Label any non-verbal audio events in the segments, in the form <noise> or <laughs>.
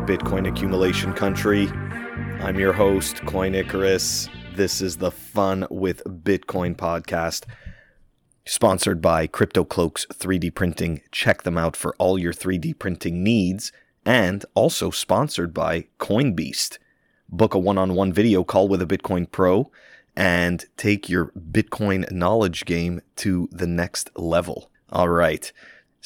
Bitcoin accumulation country. I'm your host, Coin Icarus. This is the Fun with Bitcoin podcast, sponsored by CryptoCloaks 3D Printing. Check them out for all your 3D printing needs, and also sponsored by CoinBeast. Book a one on one video call with a Bitcoin pro and take your Bitcoin knowledge game to the next level. All right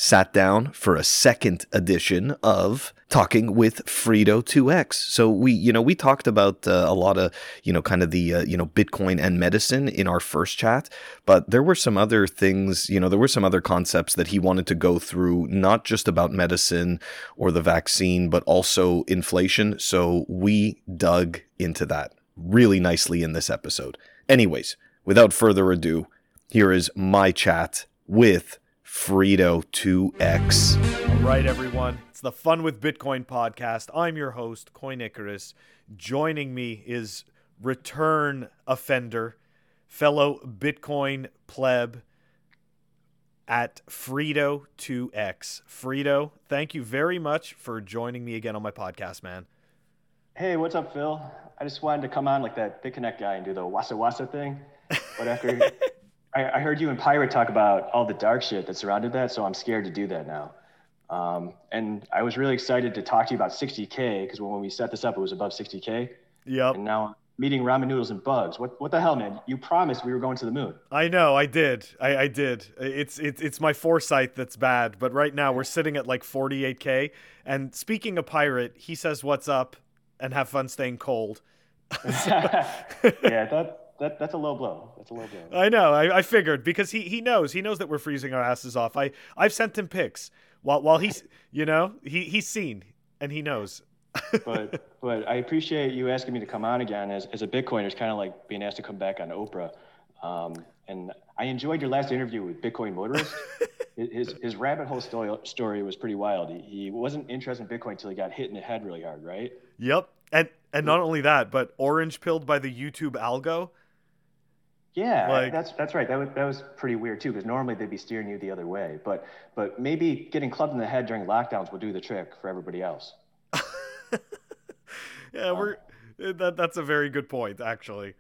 sat down for a second edition of talking with Frito 2X. So we, you know, we talked about uh, a lot of, you know, kind of the, uh, you know, Bitcoin and medicine in our first chat, but there were some other things, you know, there were some other concepts that he wanted to go through, not just about medicine or the vaccine, but also inflation. So we dug into that really nicely in this episode. Anyways, without further ado, here is my chat with Frito 2X. All right, everyone. It's the Fun with Bitcoin podcast. I'm your host, Coin Icarus. Joining me is return offender, fellow Bitcoin pleb at Frito 2X. Frito, thank you very much for joining me again on my podcast, man. Hey, what's up, Phil? I just wanted to come on like that BitConnect guy and do the wassa wassa thing. But after <laughs> I, I, heard you and Pirate talk about all the dark shit that surrounded that, so I'm scared to do that now. Um, and I was really excited to talk to you about 60K because when we set this up, it was above 60K. Yep. And now meeting ramen noodles and bugs. What what the hell, man? You promised we were going to the moon. I know, I did. I, I did. It's it's it's my foresight that's bad. But right now we're sitting at like 48k. And speaking of pirate, he says, "What's up?" and have fun staying cold. <laughs> yeah, that that, that's a low blow. That's a low blow. I know. I, I figured because he, he knows he knows that we're freezing our asses off. I I've sent him pics while while he's you know he he's seen and he knows. <laughs> but but I appreciate you asking me to come on again as as a Bitcoiner. It's kind of like being asked to come back on Oprah. Um, and I enjoyed your last interview with Bitcoin Motorist. <laughs> his his rabbit hole story story was pretty wild. He, he wasn't interested in Bitcoin until he got hit in the head really hard, right? Yep. And and not only that, but orange pilled by the YouTube algo. Yeah, like, that's that's right. That was that was pretty weird too, because normally they'd be steering you the other way. But but maybe getting clubbed in the head during lockdowns will do the trick for everybody else. <laughs> yeah, we're eh, that that's a very good point, actually.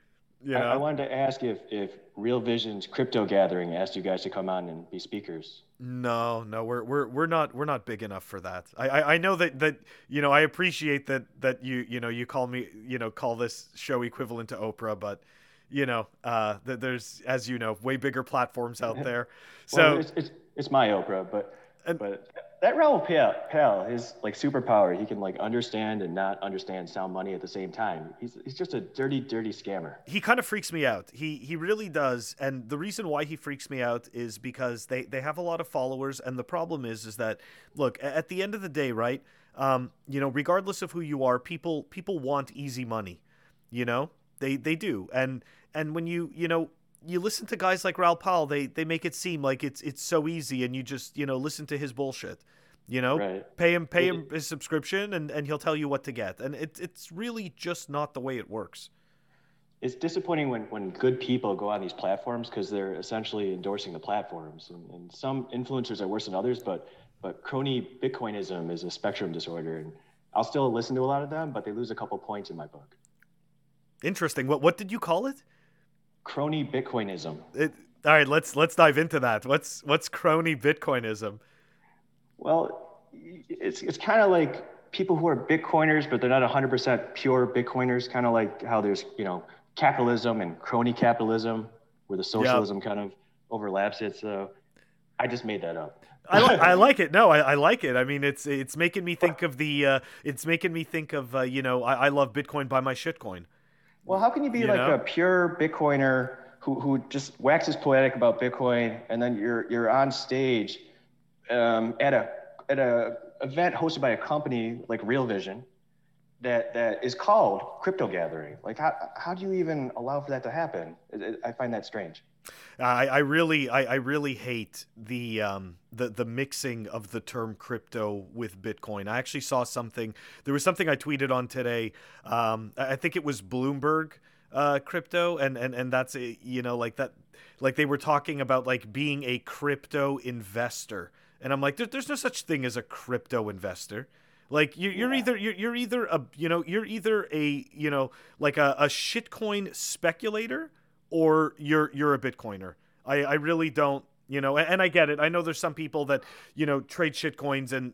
Yeah, I, I, wanted to ask if if Real Vision's crypto gathering asked you guys to come on and be speakers. No, no, we're we're we're not we're not big enough for that. I, I, I know that that you know I appreciate that that you you know you call me you know call this show equivalent to Oprah, but you know, uh, there's as you know, way bigger platforms out there. So well, it's, it's, it's my Oprah, but and, but that Raoul Pal, Pal, his like superpower, he can like understand and not understand sound money at the same time. He's he's just a dirty, dirty scammer. He kind of freaks me out. He he really does. And the reason why he freaks me out is because they they have a lot of followers, and the problem is is that look at the end of the day, right? Um, you know, regardless of who you are, people people want easy money. You know, they they do, and and when you you know you listen to guys like Raoul Pal, they they make it seem like it's it's so easy, and you just you know listen to his bullshit. You know, right. pay him pay him his subscription, and, and he'll tell you what to get. And it, it's really just not the way it works. It's disappointing when, when good people go on these platforms because they're essentially endorsing the platforms. And, and some influencers are worse than others, but but crony Bitcoinism is a spectrum disorder, and I'll still listen to a lot of them, but they lose a couple points in my book. Interesting. What what did you call it? Crony Bitcoinism. It, all right, let's let's dive into that. What's what's crony Bitcoinism? Well, it's it's kind of like people who are Bitcoiners, but they're not 100% pure Bitcoiners. Kind of like how there's you know capitalism and crony capitalism, where the socialism yep. kind of overlaps it. So I just made that up. I, li- I <laughs> like it. No, I, I, like it. I mean, it's it's making me think of the. Uh, it's making me think of uh, you know I, I love Bitcoin by my shitcoin. Well, how can you be you like know? a pure Bitcoiner who, who just waxes poetic about Bitcoin, and then you're you're on stage um, at a at a event hosted by a company like Real Vision that that is called crypto gathering? Like, how how do you even allow for that to happen? I find that strange. I, I really I, I really hate the um the the mixing of the term crypto with Bitcoin. I actually saw something. There was something I tweeted on today. Um, I think it was Bloomberg uh, crypto, and and and that's a, you know like that like they were talking about like being a crypto investor, and I'm like, there, there's no such thing as a crypto investor. Like you, you're yeah. either you're, you're either a you know you're either a you know like a, a shitcoin speculator or you're you're a Bitcoiner. I, I really don't you know and, I get it. I know there's some people that you know trade shitcoins and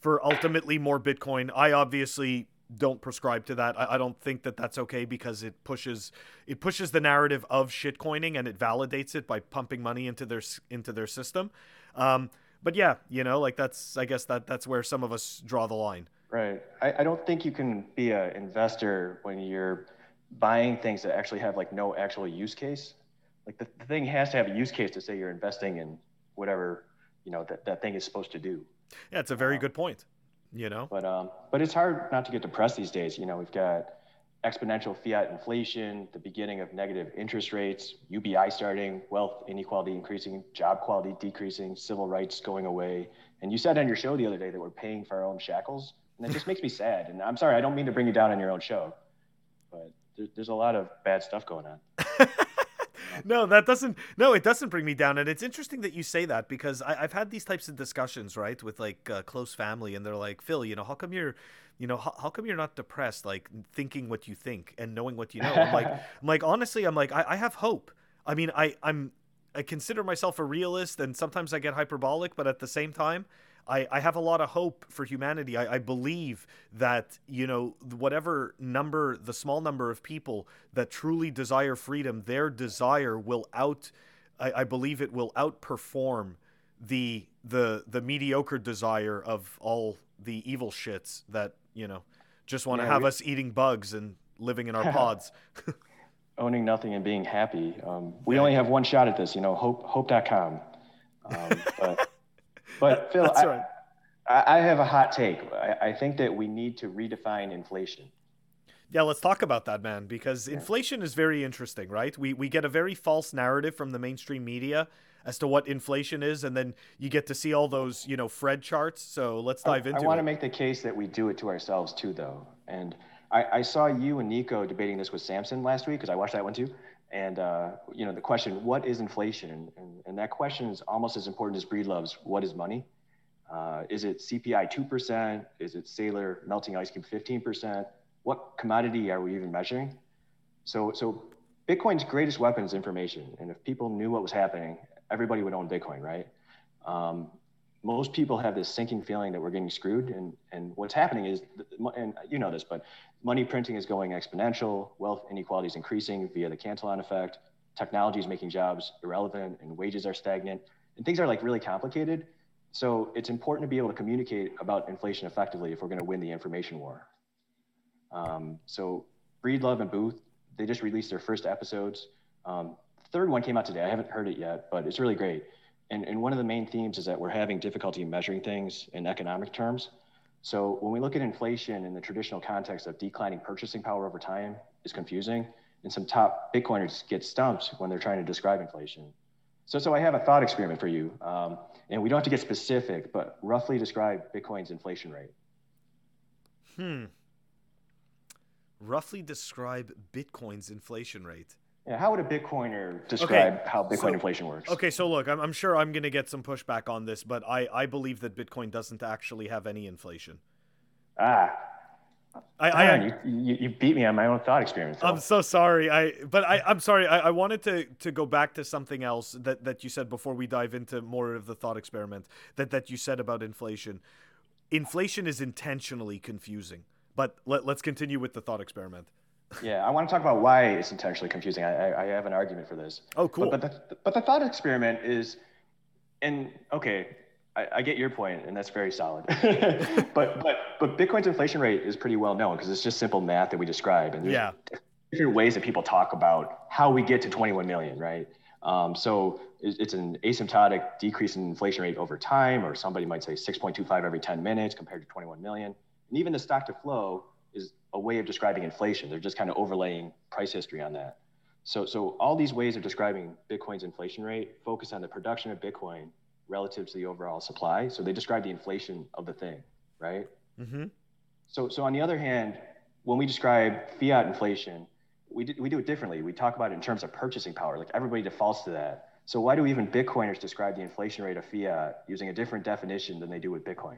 for ultimately more Bitcoin. I obviously don't prescribe to that. I, I, don't think that that's okay because it pushes it pushes the narrative of shitcoining and it validates it by pumping money into their into their system. Um, but yeah, you know, like that's I guess that that's where some of us draw the line. Right. I, I don't think you can be an investor when you're buying things that actually have like no actual use case. Like the, the thing has to have a use case to say you're investing in whatever you know that, that thing is supposed to do. Yeah, it's a very um, good point you know but um but it's hard not to get depressed these days you know we've got exponential fiat inflation the beginning of negative interest rates ubi starting wealth inequality increasing job quality decreasing civil rights going away and you said on your show the other day that we're paying for our own shackles and that just makes me <laughs> sad and i'm sorry i don't mean to bring you down on your own show but there, there's a lot of bad stuff going on <laughs> no, that doesn't. No, it doesn't bring me down. And it's interesting that you say that because I, have had these types of discussions, right, with like uh, close family, and they're like, Phil, you know, how come you're, you know, how, how come you're not depressed, like thinking what you think and knowing what you know? I'm like, <laughs> I'm like, honestly, I'm like, I, I have hope. I mean, I, I'm, I consider myself a realist, and sometimes I get hyperbolic, but at the same time, I, I have a lot of hope for humanity. I, I believe that, you know, whatever number, the small number of people that truly desire freedom, their desire will out, I, I believe it will outperform the the the mediocre desire of all the evil shits that, you know, just want to yeah, have we... us eating bugs and living in our <laughs> pods. <laughs> Owning nothing and being happy. Um, we yeah. only have one shot at this, you know, hope hope.com. Um, but but Phil, I, right. I, have a hot take. I, I, think that we need to redefine inflation. Yeah, let's talk about that, man, because inflation is very interesting, right? We we get a very false narrative from the mainstream media as to what inflation is, and then you get to see all those, you know, Fred charts. So let's dive I, into I want to make the case that we do it to ourselves too, though. And I, I saw you and Nico debating this with Samson last week because I watched that one too. And uh, you know the question, what is inflation? And, and, that question is almost as important as Breedlove's, what is money? Uh, is it CPI 2%? Is it Saylor melting ice cube 15%? What commodity are we even measuring? So, so Bitcoin's greatest weapon is information. And if people knew what was happening, everybody would own Bitcoin, right? Um, most people have this sinking feeling that we're getting screwed. And, and what's happening is, and you know this, but money printing is going exponential, wealth inequality is increasing via the Cantillon effect, technology is making jobs irrelevant, and wages are stagnant. And things are like really complicated. So it's important to be able to communicate about inflation effectively if we're going to win the information war. Um, so Breedlove and Booth, they just released their first episodes. Um, third one came out today. I haven't heard it yet, but it's really great. And, and one of the main themes is that we're having difficulty measuring things in economic terms. So when we look at inflation in the traditional context of declining purchasing power over time is confusing. And some top Bitcoiners get stumped when they're trying to describe inflation. So, so I have a thought experiment for you. Um, and we don't have to get specific, but roughly describe Bitcoin's inflation rate. Hmm. Roughly describe Bitcoin's inflation rate. Yeah, how would a Bitcoiner describe okay, how Bitcoin so, inflation works? Okay, so look, I'm, I'm sure I'm going to get some pushback on this, but I, I believe that Bitcoin doesn't actually have any inflation. Ah, I, I you, you, beat me on my own thought experiment. I'm so sorry. I but I I'm sorry. I, I wanted to to go back to something else that that you said before we dive into more of the thought experiment that that you said about inflation. Inflation is intentionally confusing. But let, let's continue with the thought experiment. Yeah, I want to talk about why it's intentionally confusing. I, I, have an argument for this. Oh, cool. But, but, the, but the thought experiment is, and okay, I, I, get your point, and that's very solid. <laughs> but but but Bitcoin's inflation rate is pretty well known because it's just simple math that we describe, and yeah, different ways that people talk about how we get to 21 million, right? Um, so it's an asymptotic decrease in inflation rate over time, or somebody might say 6.25 every 10 minutes compared to 21 million. And even the stock to flow a way of describing inflation. They're just kind of overlaying price history on that. So, so all these ways of describing Bitcoin's inflation rate focus on the production of Bitcoin relative to the overall supply. So they describe the inflation of the thing, right? Mm-hmm. So, so on the other hand, when we describe fiat inflation, we do, we do it differently. We talk about it in terms of purchasing power. Like everybody defaults to that. So why do even Bitcoiners describe the inflation rate of fiat using a different definition than they do with Bitcoin?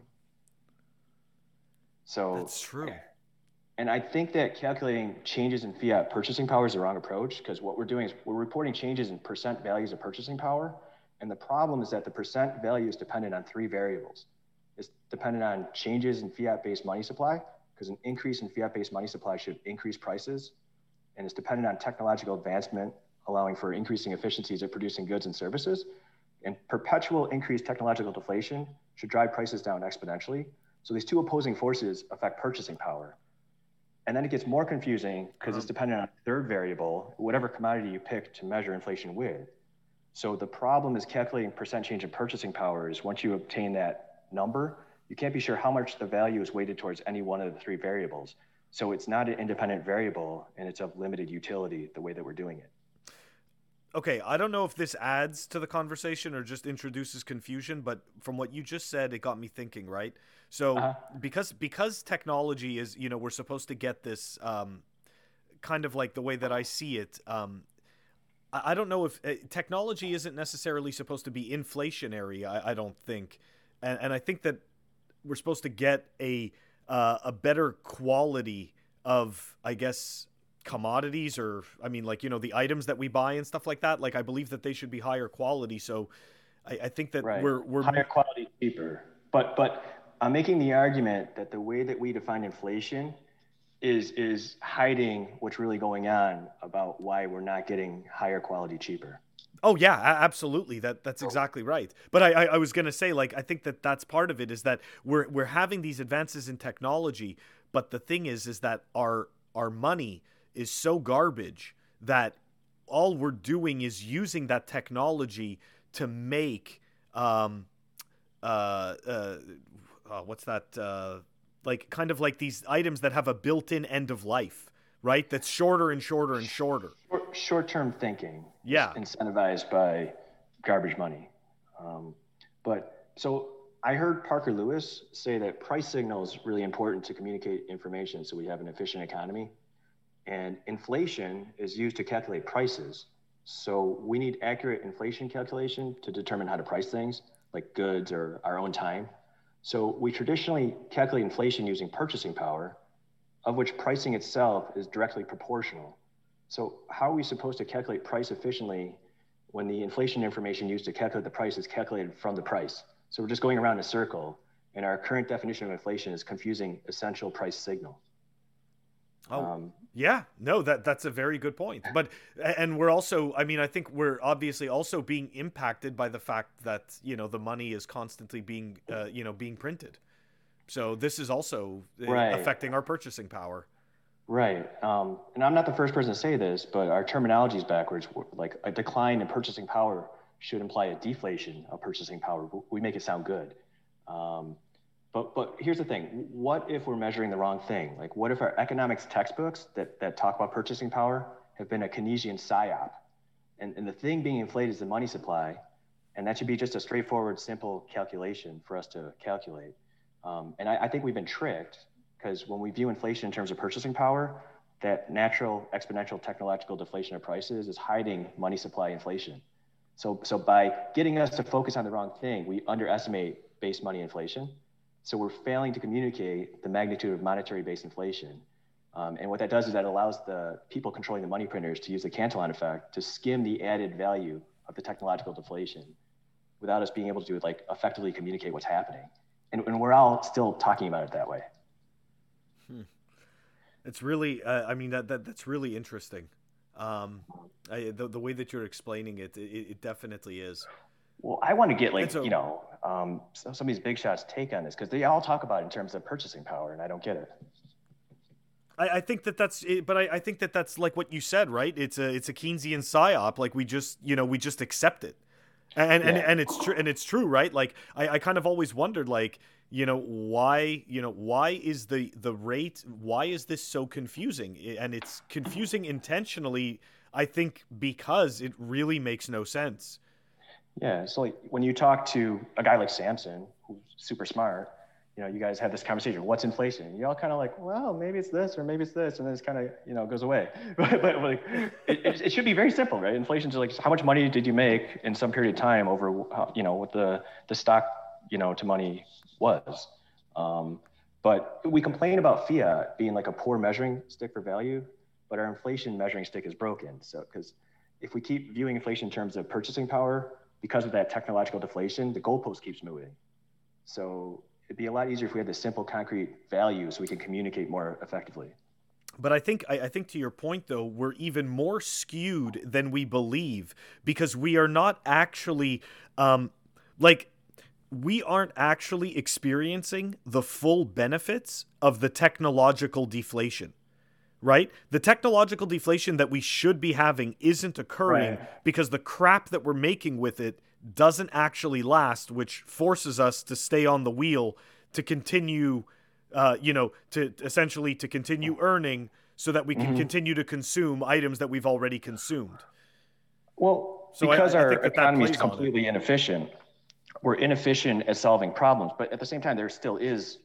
So that's true. And I think that calculating changes in fiat purchasing power is the wrong approach because what we're doing is we're reporting changes in percent values of purchasing power. And the problem is that the percent value is dependent on three variables. It's dependent on changes in fiat based money supply, because an increase in fiat based money supply should increase prices. And it's dependent on technological advancement, allowing for increasing efficiencies of producing goods and services. And perpetual increased technological deflation should drive prices down exponentially. So these two opposing forces affect purchasing power. And then it gets more confusing because it's uh-huh. dependent on a third variable, whatever commodity you pick to measure inflation with. So the problem is calculating percent change in purchasing power is once you obtain that number, you can't be sure how much the value is weighted towards any one of the three variables. So it's not an independent variable and it's of limited utility the way that we're doing it okay, I don't know if this adds to the conversation or just introduces confusion, but from what you just said, it got me thinking, right? So uh-huh. because because technology is, you know, we're supposed to get this um, kind of like the way that I see it. Um, I, I don't know if uh, technology isn't necessarily supposed to be inflationary. I, I don't think, and, and I think that we're supposed to get a uh, a better quality of, I guess, commodities or I mean like you know the items that we buy and stuff like that like I believe that they should be higher quality so I, I think that right. we're we're higher quality cheaper but but I'm making the argument that the way that we define inflation is is hiding what's really going on about why we're not getting higher quality cheaper Oh yeah, absolutely. That that's oh. exactly right. But I, I, I was gonna say like I think that that's part of it is that we're we're having these advances in technology, but the thing is is that our our money is so garbage that all we're doing is using that technology to make um uh, uh, uh what's that uh like kind of like these items that have a built-in end of life right? That's shorter and shorter and shorter. Short, term thinking yeah. incentivized by garbage money. Um, but so i heard parker lewis say that price signal is really important to communicate information so we have an efficient economy and inflation is used to calculate prices. So we need accurate inflation calculation to determine how to price things like goods or our own time. So we traditionally calculate inflation using purchasing power, of which pricing itself is directly proportional. So how are we supposed to calculate price efficiently when the inflation information used to calculate the price is calculated from the price? So we're just going around in a circle, and our current definition of inflation is confusing essential price signal. Oh, um, yeah, no, that that's a very good point. But and we're also, I mean, I think we're obviously also being impacted by the fact that you know the money is constantly being, uh, you know, being printed. So this is also uh, right. affecting our purchasing power. Right. Um, and I'm not the first person to say this, but our terminology is backwards. Like a decline in purchasing power should imply a deflation of purchasing power. We make it sound good. Um, but, but here's the thing what if we're measuring the wrong thing? Like, what if our economics textbooks that, that talk about purchasing power have been a Keynesian psyop? And, and the thing being inflated is the money supply. And that should be just a straightforward, simple calculation for us to calculate. Um, and I, I think we've been tricked because when we view inflation in terms of purchasing power, that natural exponential technological deflation of prices is hiding money supply inflation. So, so by getting us to focus on the wrong thing, we underestimate base money inflation so we're failing to communicate the magnitude of monetary based inflation. Um, and what that does is that allows the people controlling the money printers to use the Cantillon effect to skim the added value of the technological deflation without us being able to like effectively communicate what's happening. And, and we're all still talking about it that way. Hmm. It's really, uh, I mean, that, that that's really interesting. Um, I, the, the way that you're explaining it, it, it definitely is. Well, I want to get like, a, you know, um, some, some of these big shots take on this because they all talk about it in terms of purchasing power, and I don't get it. I, I think that that's, but I, I think that that's like what you said, right? It's a it's a Keynesian psyop. Like we just, you know, we just accept it, and yeah. and, and it's true, and it's true, right? Like I, I kind of always wondered, like you know why you know why is the the rate why is this so confusing and it's confusing intentionally i think because it really makes no sense yeah. So like when you talk to a guy like Samson, who's super smart, you know, you guys have this conversation. What's inflation? You all kind of like, well, maybe it's this or maybe it's this, and then it's kind of you know goes away. <laughs> but, but like, it, it, should be very simple, right? Inflation is like how much money did you make in some period of time over you know what the the stock you know to money was. Um, But we complain about fiat being like a poor measuring stick for value, but our inflation measuring stick is broken. So, because if we keep viewing inflation in terms of purchasing power, because of that technological deflation, the goalpost keeps moving. So it'd be a lot easier if we had the simple concrete value so we can communicate more effectively. But I think I, I, think to your point though, we're even more skewed than we believe because we are not actually um, like we aren't actually experiencing the full benefits of the technological deflation. Right? The technological deflation that we should be having isn't occurring right. because the crap that we're making with it doesn't actually last, which forces us to stay on the wheel to continue uh, you know, to essentially to continue earning so that we can mm-hmm. continue to consume items that we've already consumed. Well, so because I, I our economy is completely inefficient, we're inefficient at solving problems. But at the same time, there still is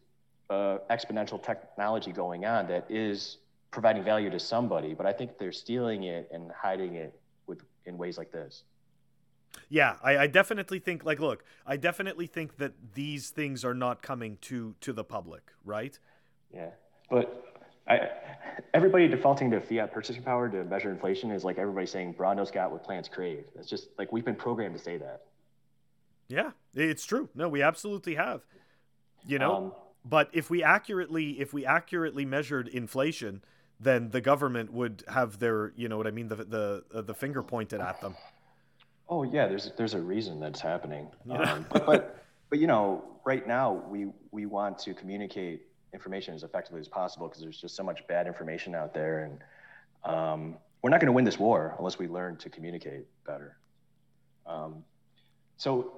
uh, exponential technology going on that is providing value to somebody. But I think they're stealing it and hiding it with in ways like this. Yeah, I, I, definitely think like look, I definitely think that these things are not coming to to the public, right? Yeah, but I, everybody defaulting to fiat purchasing power to measure inflation is like everybody saying Brawndo's got what plants crave. It's just like we've been programmed to say that. Yeah, it's true. No, we absolutely have. You know, um, but if we accurately if we accurately measured inflation, then the government would have their you know what I mean the the uh, the finger pointed at them. Oh yeah, there's there's a reason that's happening. <laughs> Yeah. Um, but, but but you know, right now we we want to communicate information as effectively as possible because there's just so much bad information out there, and um, we're not going to win this war unless we learn to communicate better. Um, so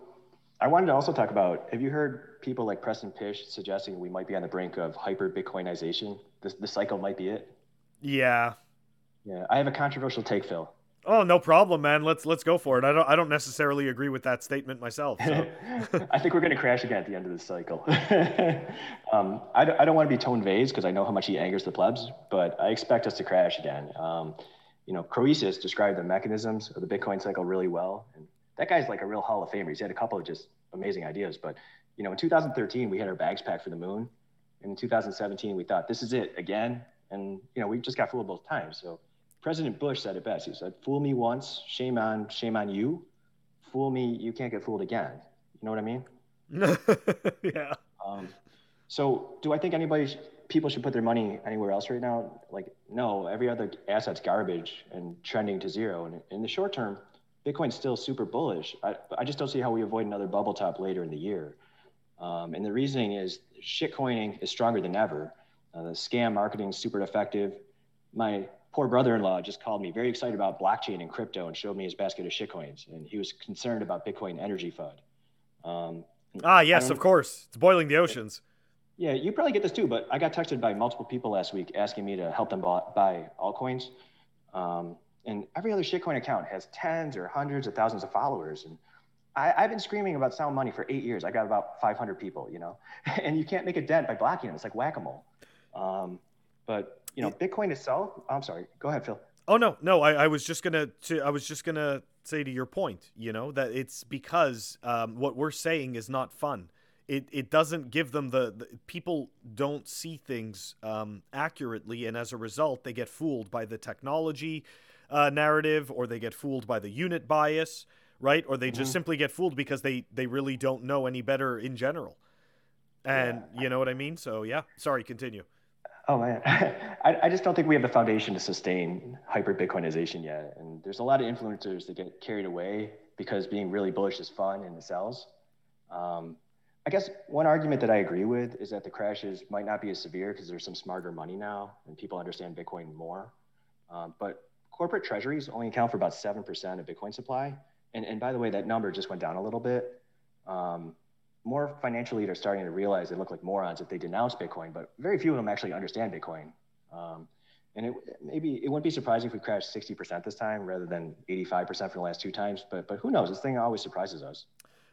I wanted to also talk about. Have you heard people like Preston Pysh suggesting we might be on the brink of hyper Bitcoinization? This the cycle might be it. Yeah. Yeah, I have a controversial take, Phil. Oh, no problem, man. Let's let's go for it. I don't I don't necessarily agree with that statement myself. So. <laughs> I think we're going to crash again at the end of this cycle. <laughs> um, I, don't, I don't want to be Tone Vays because I know how much he angers the plebs, but I expect us to crash again. Um, you know, Croesus described the mechanisms of the Bitcoin cycle really well, and that guy's like a real Hall of Famer. He's had a couple of just amazing ideas. But you know, in 2013, we had our bags packed for the moon, and in 2017, we thought this is it again, and you know, we just got fooled both times. So President Bush said it best. He said, "Fool me once, shame on, shame on you. Fool me, you can't get fooled again." You know what I mean? <laughs> yeah. Um, so, do I think anybody, sh- people should put their money anywhere else right now? Like, no. Every other asset's garbage and trending to zero. And in the short term, Bitcoin's still super bullish. I, I just don't see how we avoid another bubble top later in the year. Um, and the reasoning is shitcoining is stronger than ever. Uh, the scam marketing is super effective. My poor brother-in-law just called me very excited about blockchain and crypto and showed me his basket of shitcoins and he was concerned about bitcoin energy fud um, ah yes of course. It's boiling the oceans. Yeah you probably get this too but i got texted by multiple people last week asking me to help them buy buy altcoins. Um, and every other shitcoin account has tens or hundreds of thousands of followers and I, have been screaming about sound money for eight years. I got about 500 people you know? <laughs> And you can't make a dent by blocking them. It's like whack-a-mole um, but you know, Bitcoin itself. I'm sorry. Go ahead, Phil. Oh no, no. I, I was just gonna. To, I was just gonna say to your point. You know that it's because um, what we're saying is not fun. It it doesn't give them the, the people don't see things um, accurately, and as a result, they get fooled by the technology uh, narrative, or they get fooled by the unit bias, right? Or they just mm-hmm. simply get fooled because they they really don't know any better in general. And yeah. you know what I mean? So yeah. Sorry. Continue. Oh man, <laughs> I, I just don't think we have the foundation to sustain hyper Bitcoinization yet. And there's a lot of influencers that get carried away because being really bullish is fun and it sells. Um, I guess one argument that I agree with is that the crashes might not be as severe because there's some smarter money now and people understand Bitcoin more. Um, but corporate treasuries only account for about 7% of Bitcoin supply. And, and by the way, that number just went down a little bit. Um, more financial leaders starting to realize they look like morons if they denounce Bitcoin, but very few of them actually understand Bitcoin. Um, and it, maybe it wouldn't be surprising if we crashed 60% this time rather than 85% for the last two times. But but who knows? This thing always surprises us.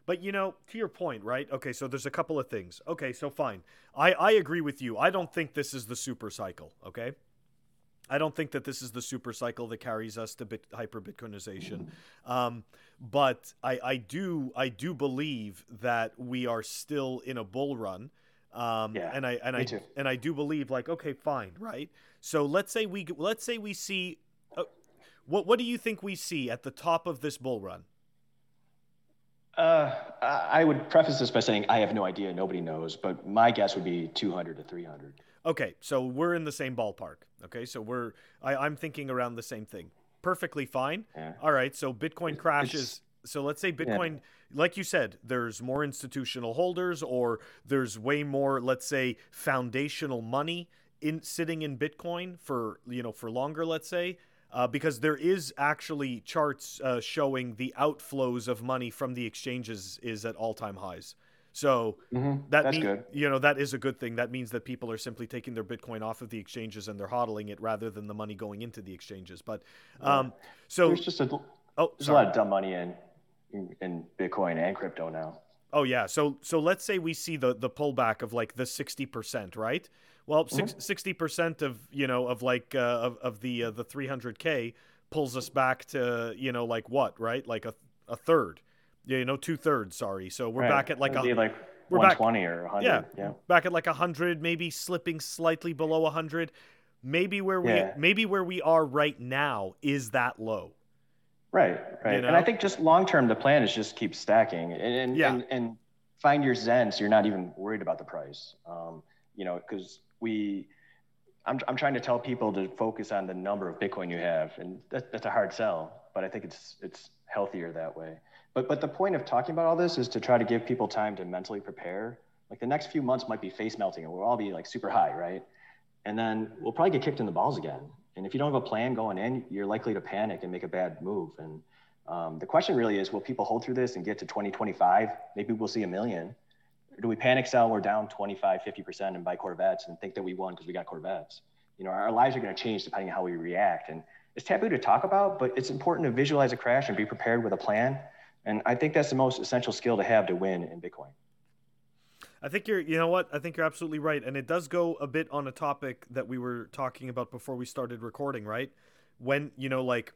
But you know, to your point, right? Okay, so there's a couple of things. Okay, so fine. I I agree with you. I don't think this is the super cycle. Okay. I don't think that this is the super cycle that carries us to bit, hyper Bitcoinization. Um, but I, I do I do believe that we are still in a bull run. Um, yeah, and I and I too. and I do believe like okay, fine, right? So let's say we let's say we see uh, what what do you think we see at the top of this bull run? Uh, I would preface this by saying I have no idea. Nobody knows, but my guess would be 200 to 300. Okay, so we're in the same ballpark. Okay, so we're I, I'm thinking around the same thing. Perfectly fine. Yeah. All right, so Bitcoin crashes. It's, so let's say Bitcoin, yeah. like you said, there's more institutional holders, or there's way more, let's say, foundational money in sitting in Bitcoin for you know for longer. Let's say. Uh, because there is actually charts uh, showing the outflows of money from the exchanges is at all-time highs. So mm-hmm. that That's mean, good. you know that is a good thing. That means that people are simply taking their Bitcoin off of the exchanges and they're hodling it rather than the money going into the exchanges. But um, so there's just a oh, there's a lot of dumb money in, in in Bitcoin and crypto now. Oh yeah. So so let's say we see the the pullback of like the sixty percent, right? Well, mm-hmm. 60 percent of you know of like uh, of of the uh, the three hundred k pulls us back to you know like what right like a a third yeah, you know, two thirds. Sorry, so we're right. back at like a like we're 120 back, or 100. Yeah, yeah, back at like 100, maybe slipping slightly below 100. Maybe where we yeah. maybe where we are right now is that low. Right, right. You know? And I think just long term, the plan is just keep stacking and and, yeah. and, and find your zen, so you're not even worried about the price. Um, you know, because we. I'm, I'm trying to tell people to focus on the number of Bitcoin you have, and that, that's a hard sell, but I think it's it's healthier that way. But but the point of talking about all this is to try to give people time to mentally prepare. Like the next few months might be face melting, and we'll all be like super high, right? And then we'll probably get kicked in the balls again. And if you don't have a plan going in, you're likely to panic and make a bad move. And um, the question really is, will people hold through this and get to 2025? Maybe we'll see a million. Or do we panic sell? We're down 25, 50% and buy Corvettes and think that we won because we got Corvettes. You know, our lives are going to change depending on how we react. And it's taboo to talk about, but it's important to visualize a crash and be prepared with a plan and I think that's the most essential skill to have to win in Bitcoin. I think you're, you know what? I think you're absolutely right. And it does go a bit on a topic that we were talking about before we started recording, right? When, you know, like,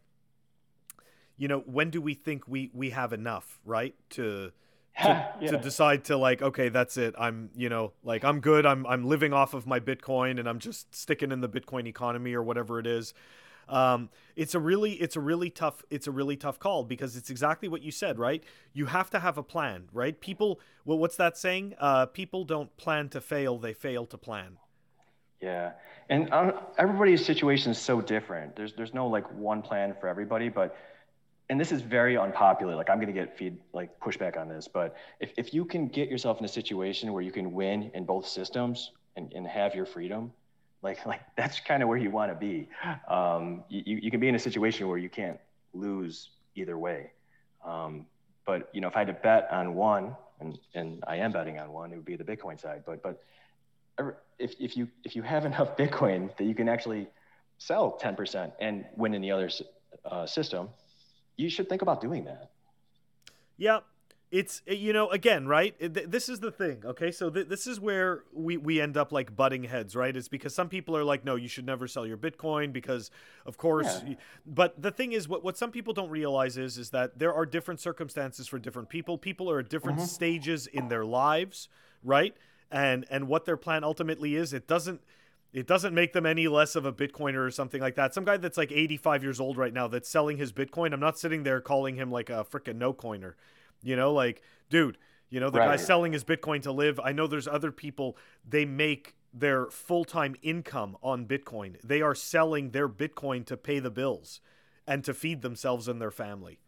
you know, when do we think we, we have enough, right? To, <laughs> to, yeah. to decide to like, okay, that's it. I'm, you know, like I'm good. I'm, I'm living off of my Bitcoin and I'm just sticking in the Bitcoin economy or whatever it is. Um, it's a really it's a really tough it's a really tough call because it's exactly what you said, right? You have to have a plan, right? People, well, what's that saying? Uh, people don't plan to fail; they fail to plan. Yeah, and uh, everybody's situation is so different. There's there's no like one plan for everybody, but and this is very unpopular. Like I'm to get feed like pushback on this, but if if you can get yourself in a situation where you can win in both systems and, and have your freedom, like like that's kind of where you want to be. Um, you you can be in a situation where you can't lose either way. Um, but you know, if I had to bet on one, and and I am betting on one, it would be the Bitcoin side. But but if if you if you have <laughs> enough Bitcoin that you can actually sell 10% and win in the other uh, system, you should think about doing that. Yeah, it's you know again right? This is the thing okay? So th- this is where we we end up like butting heads right? It's because some people are like no you should never sell your bitcoin because of course yeah. but the thing is what what some people don't realize is is that there are different circumstances for different people. People are at different mm-hmm. stages in their lives right? And and what their plan ultimately is it doesn't it doesn't make them any less of a bitcoiner or something like that. Some guy that's like 85 years old right now that's selling his bitcoin i'm not sitting there calling him like a freaking no coiner you know, like, dude, you know, the right. guy selling his Bitcoin to live. I know there's other people, they make their full time income on Bitcoin. They are selling their Bitcoin to pay the bills and to feed themselves and their family.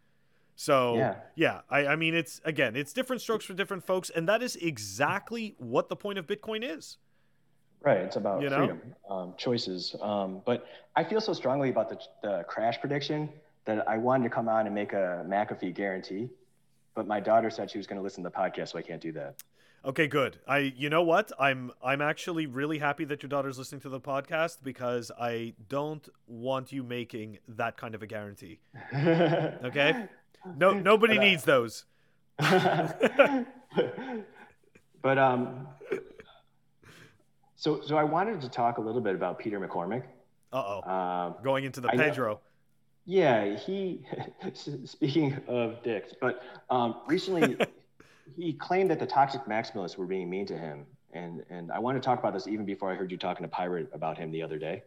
So, yeah, yeah I, I mean, it's again, it's different strokes for different folks. And that is exactly what the point of Bitcoin is. Right. It's about you know? freedom, um, choices. Um, but I feel so strongly about the, the crash prediction that I wanted to come on and make a McAfee guarantee but my daughter said she was going to listen to the podcast, so I can't do that. Okay, good. I you know what? I'm I'm actually really happy that your daughter's listening to the podcast because I don't want you making that kind of a guarantee. <laughs> okay? No nobody but, uh, needs those. <laughs> but um so so I wanted to talk a little bit about Peter McCormack. Uh-oh. Uh, Going into the Pedro. Yeah, he. <laughs> speaking of dicks, but um, recently <laughs> he claimed that the toxic maximalists were being mean to him, and and I want to talk about this even before I heard you talking to Pirate about him the other day.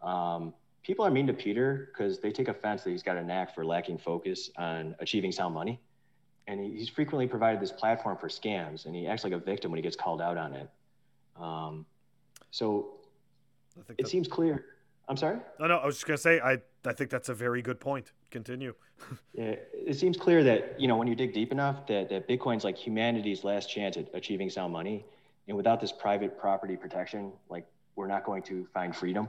Um, people are mean to Peter because they take offense that he's got a knack for lacking focus on achieving sound money, and he, he's frequently provided this platform for scams, and he acts like a victim when he gets called out on it. Um, so it seems clear. I'm sorry. No, no. I was just gonna say I I think that's a very good point. Continue. <laughs> yeah, it seems clear that you know when you dig deep enough that that Bitcoin's like humanity's last chance at achieving sound money, and without this private property protection, like we're not going to find freedom.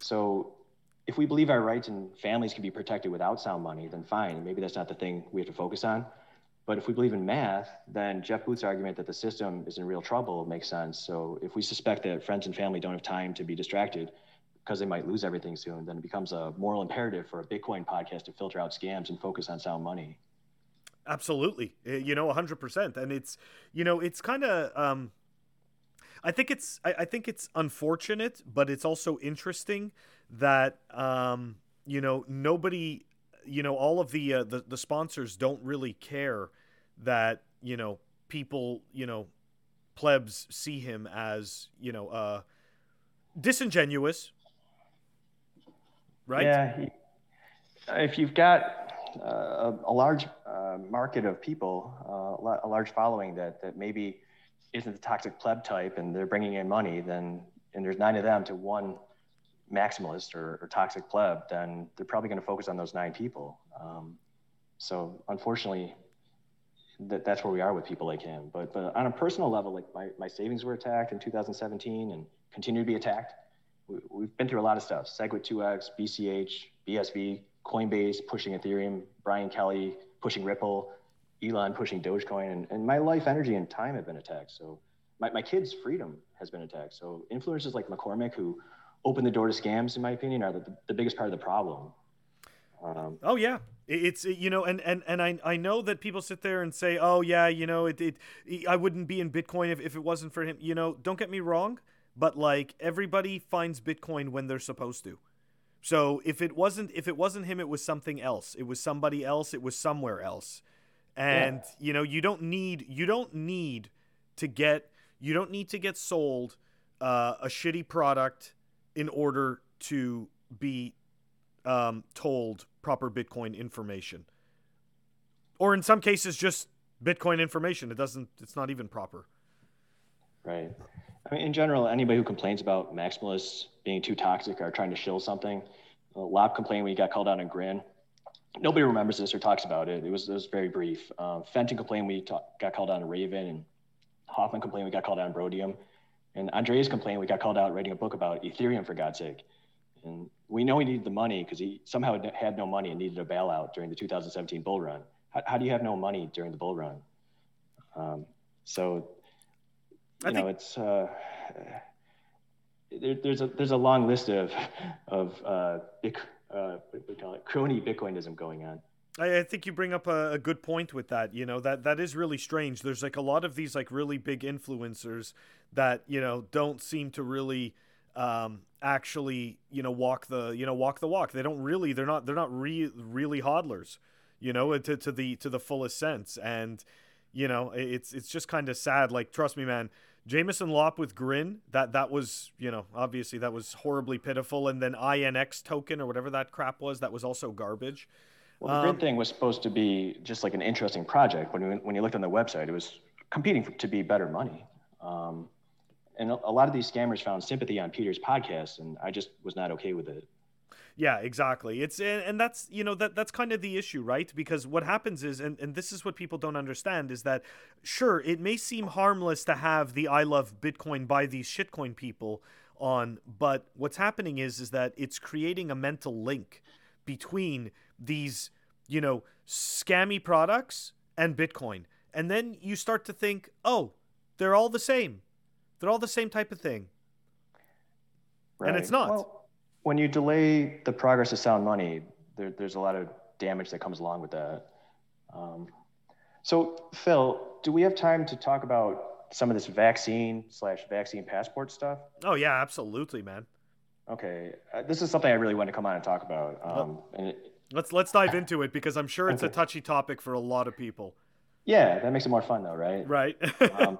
So if we believe our rights and families can be protected without sound money, then fine. Maybe that's not the thing we have to focus on. But if we believe in math, then Jeff Booth's argument that the system is in real trouble makes sense. So if we suspect that friends and family don't have time to be distracted because they might lose everything soon, then it becomes a moral imperative for a Bitcoin podcast to filter out scams and focus on sound money. Absolutely. Eh, you know, 100%. And it's, you know, it's kind of, um, I think it's, I, I, think it's unfortunate, but it's also interesting that, um, you know, nobody, you know, all of the, uh, the, the sponsors don't really care that, you know, people, you know, plebs see him as, you know, uh, disingenuous, right? Yeah. If you've got uh, a, large uh, market of people, uh, a large following that that maybe isn't the toxic pleb type, and they're bringing in money, then and there's nine of them to one maximalist or, or toxic pleb, then they're probably going to focus on those nine people. Um, so unfortunately, that, that's where we are with people like him. But but on a personal level, like my, my savings were attacked in 2017 and continue to be attacked. We, have been through a lot of stuff: SegWit2x, BCH, BSV, Coinbase pushing Ethereum, Brian Kelly pushing Ripple, Elon pushing Dogecoin, and, and my life, energy, and time have been attacked. So my, my kids' freedom has been attacked. So influencers like McCormack, who open the door to scams, in my opinion, are the, the biggest part of the problem. Um, oh yeah, it's you know, and and and I I know that people sit there and say, oh yeah, you know, it, it I wouldn't be in Bitcoin if, if it wasn't for him. You know, don't get me wrong, but like everybody finds Bitcoin when they're supposed to. So if it wasn't if it wasn't him, it was something else. It was somebody else. It was somewhere else. And yeah. you know, you don't need you don't need to get you don't need to get sold uh, a shitty product in order to be um, told proper Bitcoin information, or in some cases, just Bitcoin information. It doesn't. It's not even proper. Right. I mean, in general, anybody who complains about maximalists being too toxic or trying to shill something, uh, Lopp complained when he got called out on Grin. Nobody remembers this or talks about it. It was, it was very brief. Um, Fenton complained we got called out on Raven, and Hoffman complained we got called out on Brodium. And Andreas complained we got called out writing a book about Ethereum, for God's sake. And we know he needed the money because he somehow had no money and needed a bailout during the 2017 bull run. How, how do you have no money during the bull run? Um, so you know, it's uh, there, there's a there's a long list of of uh, big, uh, what we call it crony Bitcoinism going on. I, I think you bring up a, a, good point with that. You know that that is really strange. There's like a lot of these like really big influencers that you know don't seem to really um, actually you know walk the you know walk the walk. They don't really. They're not. They're not re- really hodlers. You know to to the to the fullest sense. And you know it's it's just kind of sad. Like trust me, man Jameson Lopp with Grin, that that was, you know, obviously that was horribly pitiful. And then INX token or whatever that crap was, that was also garbage. Well, the um, Grin thing was supposed to be just like an interesting project. When, when you looked on the website, it was competing for, to be better money. Um, and a, a lot of these scammers found sympathy on Peter's podcast, and I just was not okay with it. Yeah, exactly. It's and that's you know that that's kind of the issue, right? Because what happens is, and and this is what people don't understand is that, sure, it may seem harmless to have the I love Bitcoin by these shitcoin people on, but what's happening is is that it's creating a mental link between these you know scammy products and Bitcoin, and then you start to think, oh, they're all the same, they're all the same type of thing, right. and it's not. Well- when you delay the progress of sound money, there, there's a lot of damage that comes along with that. Um, so, Phil, do we have time to talk about some of this vaccine slash vaccine passport stuff? Oh yeah, absolutely, man. Okay, uh, this is something I really want to come on and talk about. Um, and it, let's let's dive into it because I'm sure it's okay. a touchy topic for a lot of people. Yeah, that makes it more fun though, right? Right. <laughs> um,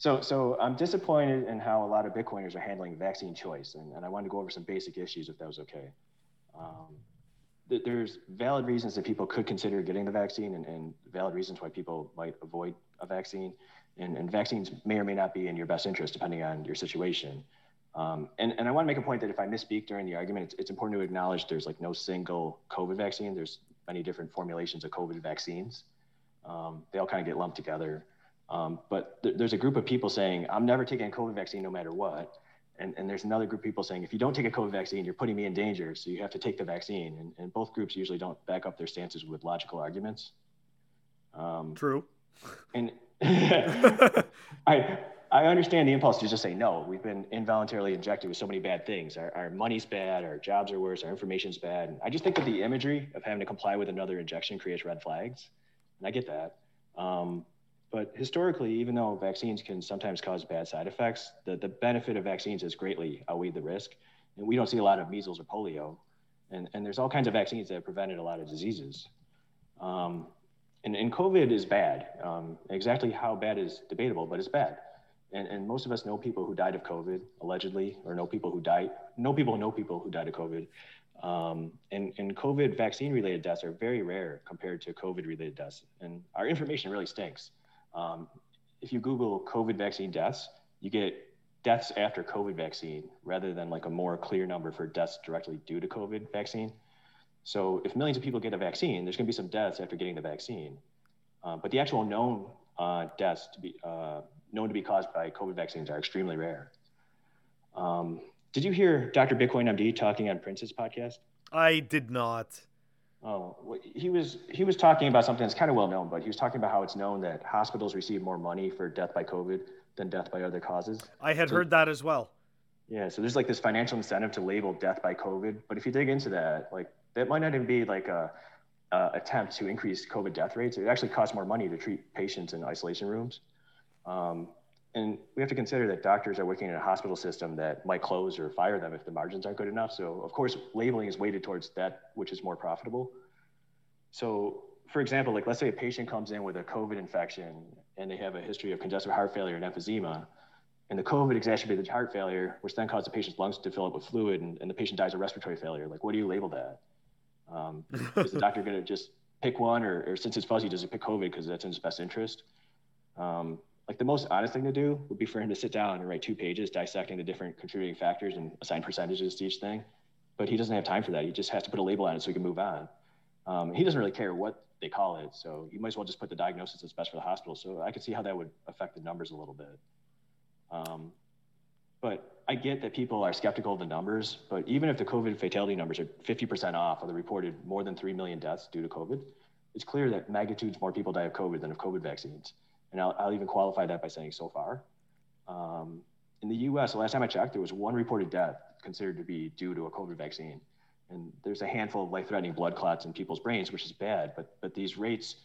So, so I'm disappointed in how a lot of Bitcoiners are handling vaccine choice, and, and I wanted to go over some basic issues if that was okay. Um, th- there's valid reasons that people could consider getting the vaccine, and, and valid reasons why people might avoid a vaccine. And, and, vaccines may or may not be in your best interest depending on your situation. Um, and, and I want to make a point that if I misspeak during the argument, it's, it's important to acknowledge there's like no single COVID vaccine. There's many different formulations of COVID vaccines. Um, they all kind of get lumped together. Um, but th- there's a group of people saying, I'm never taking a COVID vaccine no matter what. And, and there's another group of people saying, if you don't take a COVID vaccine, you're putting me in danger. So you have to take the vaccine. And, and both groups usually don't back up their stances with logical arguments. Um, True. And <laughs> I, I understand the impulse to just say no. We've been involuntarily injected with so many bad things. Our, our money's bad, our jobs are worse, our information's bad. And I just think that the imagery of having to comply with another injection creates red flags. And I get that. Um, but historically, even though vaccines can sometimes cause bad side effects, the, the benefit of vaccines has greatly outweighed the risk. And we don't see a lot of measles or polio. And, and there's all kinds of vaccines that have prevented a lot of diseases. Um, and, and COVID is bad. Um, exactly how bad is debatable, but it's bad and, and most of us know people who died of COVID, allegedly, or know people who died, know people know people who died of COVID. Um, and, and COVID vaccine related deaths are very rare compared to COVID related deaths. And our information really stinks. Um, if you Google COVID vaccine deaths, you get deaths after COVID vaccine rather than like a more clear number for deaths directly due to COVID vaccine. So if millions of people get a vaccine, there's going to be some deaths after getting the vaccine. Uh, but the actual known uh, deaths to be uh, known to be caused by COVID vaccines are extremely rare. Um, did you hear Dr. Bitcoin MD talking on Prince's podcast? I did not. Oh, he was he was talking about something that's kind of well known, but he was talking about how it's known that hospitals receive more money for death by COVID than death by other causes. I had so, heard that as well. Yeah, so there's like this financial incentive to label death by COVID, but if you dig into that, like that might not even be like a, a attempt to increase COVID death rates. It actually costs more money to treat patients in isolation rooms. Um, and we have to consider that doctors are working in a hospital system that might close or fire them if the margins aren't good enough. So, of course, labeling is weighted towards that which is more profitable. So, for example, like let's say a patient comes in with a COVID infection and they have a history of congestive heart failure and emphysema, and the COVID exacerbated the heart failure, which then caused the patient's lungs to fill up with fluid, and, and the patient dies of respiratory failure. Like, what do you label that? Um, <laughs> is the doctor going to just pick one, or, or since it's fuzzy, does it pick COVID because that's in his best interest? Um, like the most honest thing to do would be for him to sit down and write two pages dissecting the different contributing factors and assign percentages to each thing. But he doesn't have time for that. He just has to put a label on it so he can move on. Um, he doesn't really care what they call it. So you might as well just put the diagnosis that's best for the hospital. So I could see how that would affect the numbers a little bit. Um, but I get that people are skeptical of the numbers, but even if the COVID fatality numbers are 50% off of the reported more than 3 million deaths due to COVID, it's clear that magnitudes more people die of COVID than of COVID vaccines and I'll, I'll even qualify that by saying so far. Um, in the US, the last time I checked, there was one reported death considered to be due to a COVID vaccine. And there's a handful of life threatening blood clots in people's brains, which is bad, but, but these rates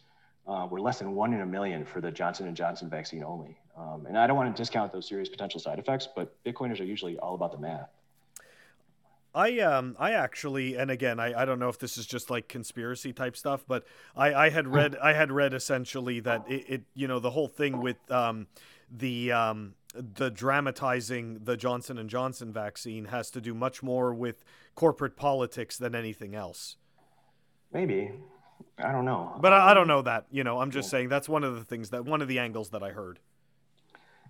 uh, were less than one in a million for the Johnson & Johnson vaccine only. Um, and I don't want to discount those serious potential side effects, but Bitcoiners are usually all about the math. I um I actually and again I, I don't know if this is just like conspiracy type stuff, but I, I had read I had read essentially that it, it you know the whole thing with um the um the dramatizing the Johnson and Johnson vaccine has to do much more with corporate politics than anything else. Maybe. I don't know. But I, I don't know that. You know, I'm just yeah. saying that's one of the things that one of the angles that I heard.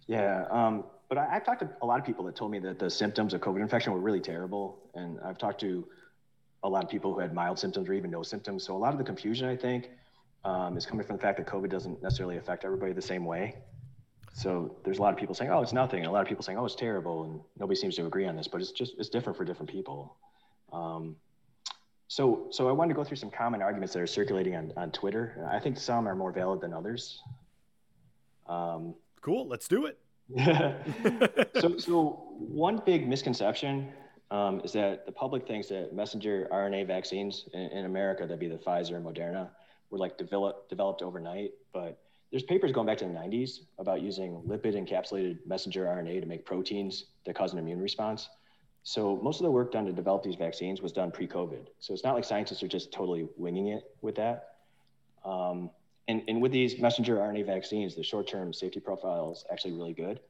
Yeah. Um, but I, have talked to a lot of people that told me that the symptoms of COVID infection were really terrible. And I've talked to a lot of people who had mild symptoms or even no symptoms. So a lot of the confusion, I think, um, is coming from the fact that COVID doesn't necessarily affect everybody the same way. So there's a lot of people saying, "Oh, it's nothing," and a lot of people saying, "Oh, it's terrible," and nobody seems to agree on this. But it's just it's different for different people. Um, so so I wanted to go through some common arguments that are circulating on on Twitter. I think some are more valid than others. Um, cool. Let's do it. <laughs> so, so one big misconception um, is that the public thinks that messenger RNA vaccines in, in, America, that'd be the Pfizer and Moderna, were like develop, developed overnight. But there's papers going back to the 90s about using lipid encapsulated messenger RNA to make proteins that cause an immune response. So most of the work done to develop these vaccines was done pre-COVID. So it's not like scientists are just totally winging it with that. Um, and, and with these messenger RNA vaccines, the short-term safety profile is actually really good.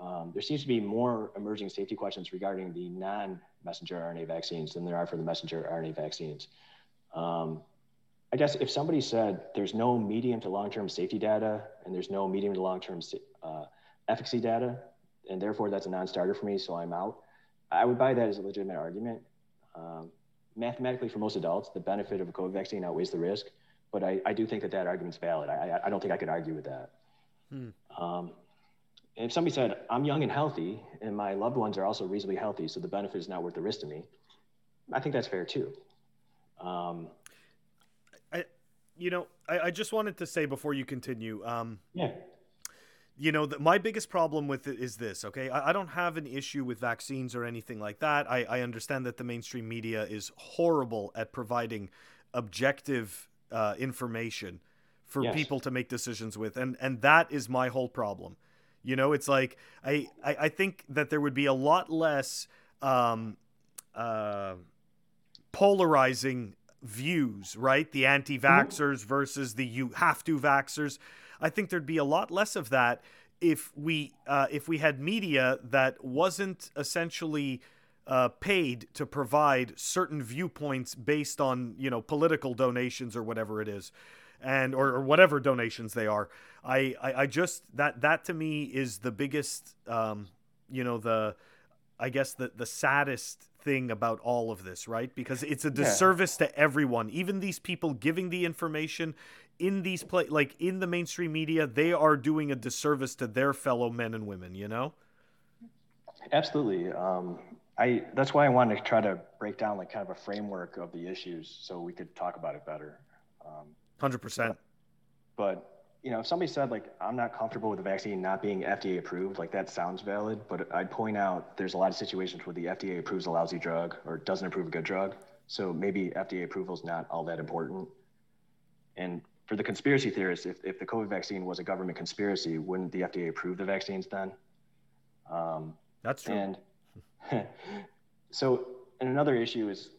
Um, there seems to be more emerging safety questions regarding the non-messenger RNA vaccines than there are for the messenger RNA vaccines. Um, I guess if somebody said there's no medium to long-term safety data and there's no medium to long-term uh, efficacy data, and therefore that's a non-starter for me, so I'm out. I would buy that as a legitimate argument. Um, mathematically, for most adults, the benefit of a COVID vaccine outweighs the risk, but I, I do think that that argument's valid. I, I don't think I could argue with that. Hmm. Um, if somebody said, I'm young and healthy, and my loved ones are also reasonably healthy, so the benefit is not worth the risk to me, I think that's fair too. Um, I, you know, I, I, just wanted to say before you continue. Um, yeah. You know, the, my biggest problem with it is this, okay? I, I, don't have an issue with vaccines or anything like that. I, I understand that the mainstream media is horrible at providing objective uh, information for yes. people to make decisions with. And, and that is my whole problem you know, it's like I, I, I think that there would be a lot less um, uh, polarizing views, right? The anti-vaxxers mm-hmm. versus the you have to vaxxers. I think there'd be a lot less of that if we uh, if we had media that wasn't essentially uh, paid to provide certain viewpoints based on you know political donations or whatever it is and or, or whatever donations they are. I, I, I just that that to me is the biggest um, you know the I guess the the saddest thing about all of this, right? Because it's a disservice yeah. to everyone, even these people giving the information in these play like in the mainstream media, they are doing a disservice to their fellow men and women, you know? Absolutely. Um, I that's why I wanted to try to break down like kind of a framework of the issues so we could talk about it better. Um, Hundred percent. But you know, if somebody said like I'm not comfortable with the vaccine not being FDA approved, like that sounds valid. But I'd point out there's a lot of situations where the FDA approves a lousy drug or doesn't approve a good drug. So maybe FDA approval is not all that important. And for the conspiracy theorists, if, if the COVID vaccine was a government conspiracy, wouldn't the FDA approve the vaccines then? Um, That's true. And <laughs> so, and another issue is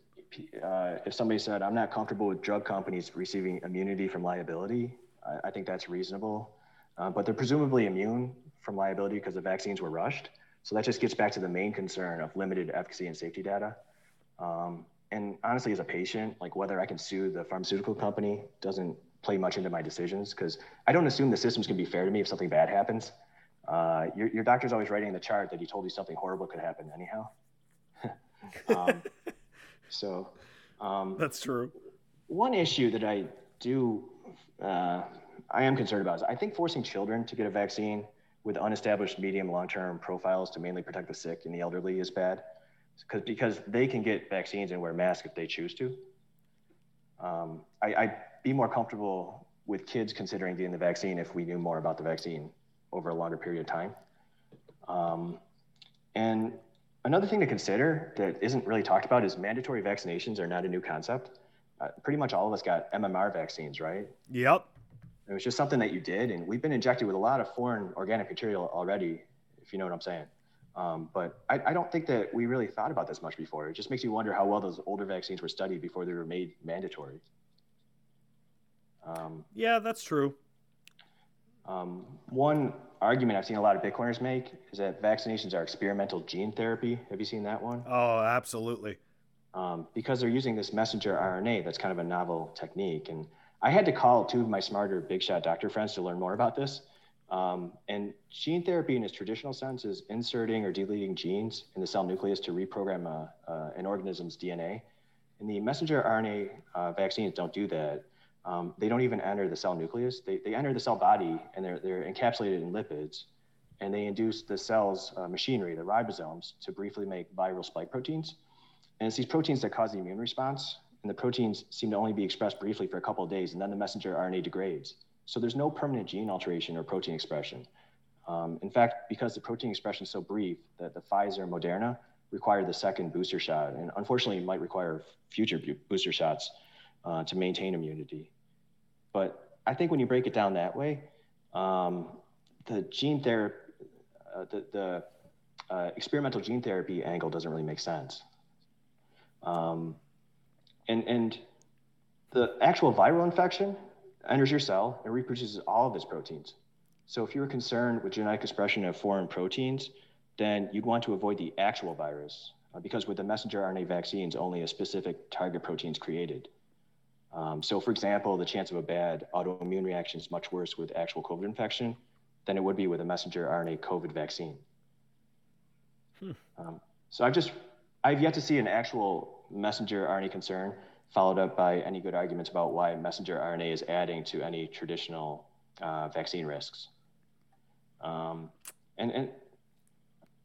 uh, if somebody said, I'm not comfortable with drug companies receiving immunity from liability, I, I think that's reasonable. Uh, but they're presumably immune from liability because the vaccines were rushed. So that just gets back to the main concern of limited efficacy and safety data. Um, and honestly, as a patient, like whether I can sue the pharmaceutical company doesn't play much into my decisions because I don't assume the system's gonna be fair to me if something bad happens. Uh, your, your doctor's always writing in the chart that he told you something horrible could happen anyhow. <laughs> um, <laughs> so um, that's true. One issue that I do, uh, I am concerned about is I think forcing children to get a vaccine with unestablished medium long-term profiles to mainly protect the sick and the elderly is bad because because they can get vaccines and wear masks if they choose to. Um, I, I'd be more comfortable with kids considering getting the vaccine if we knew more about the vaccine over a longer period of time. Um, and Another thing to consider that isn't really talked about is mandatory vaccinations are not a new concept. Uh, pretty much all of us got MMR vaccines, right? Yep. It was just something that you did, and we've been injected with a lot of foreign organic material already, if you know what I'm saying. Um, but I, I, don't think that we really thought about this much before. It just makes you wonder how well those older vaccines were studied before they were made mandatory. Um, yeah, that's true. Um, one argument I've seen a lot of Bitcoiners make is that vaccinations are experimental gene therapy. Have you seen that one? Oh, absolutely. Um, because they're using this messenger RNA that's kind of a novel technique. And I had to call two of my smarter big shot doctor friends to learn more about this. Um, and gene therapy, in its traditional sense, is inserting or deleting genes in the cell nucleus to reprogram a, uh, uh, an organism's DNA. And the messenger RNA uh, vaccines don't do that. Um, they don't even enter the cell nucleus. They, they enter the cell body and they're, they're encapsulated in lipids. And they induce the cell's uh, machinery, the ribosomes, to briefly make viral spike proteins. And it's these proteins that cause the immune response. And the proteins seem to only be expressed briefly for a couple of days, and then the messenger RNA degrades. So there's no permanent gene alteration or protein expression. Um, in fact, because the protein expression is so brief, that the Pfizer and Moderna require the second booster shot, and unfortunately might require future booster shots uh, to maintain immunity. But I think when you break it down that way, um, the gene therapy, uh, the, the uh, experimental gene therapy angle doesn't really make sense. Um, and, and the actual viral infection, enters your cell and reproduces all of its proteins. So if you're concerned with genetic expression of foreign proteins, then you'd want to avoid the actual virus uh, because with the messenger RNA vaccines, only a specific target protein is created. Um, so for example, the chance of a bad autoimmune reaction is much worse with actual COVID infection than it would be with a messenger RNA COVID vaccine. Hmm. Um, so I've just, I've yet to see an actual messenger RNA concern followed up by any good arguments about why messenger RNA is adding to any traditional uh, vaccine risks. Um, and and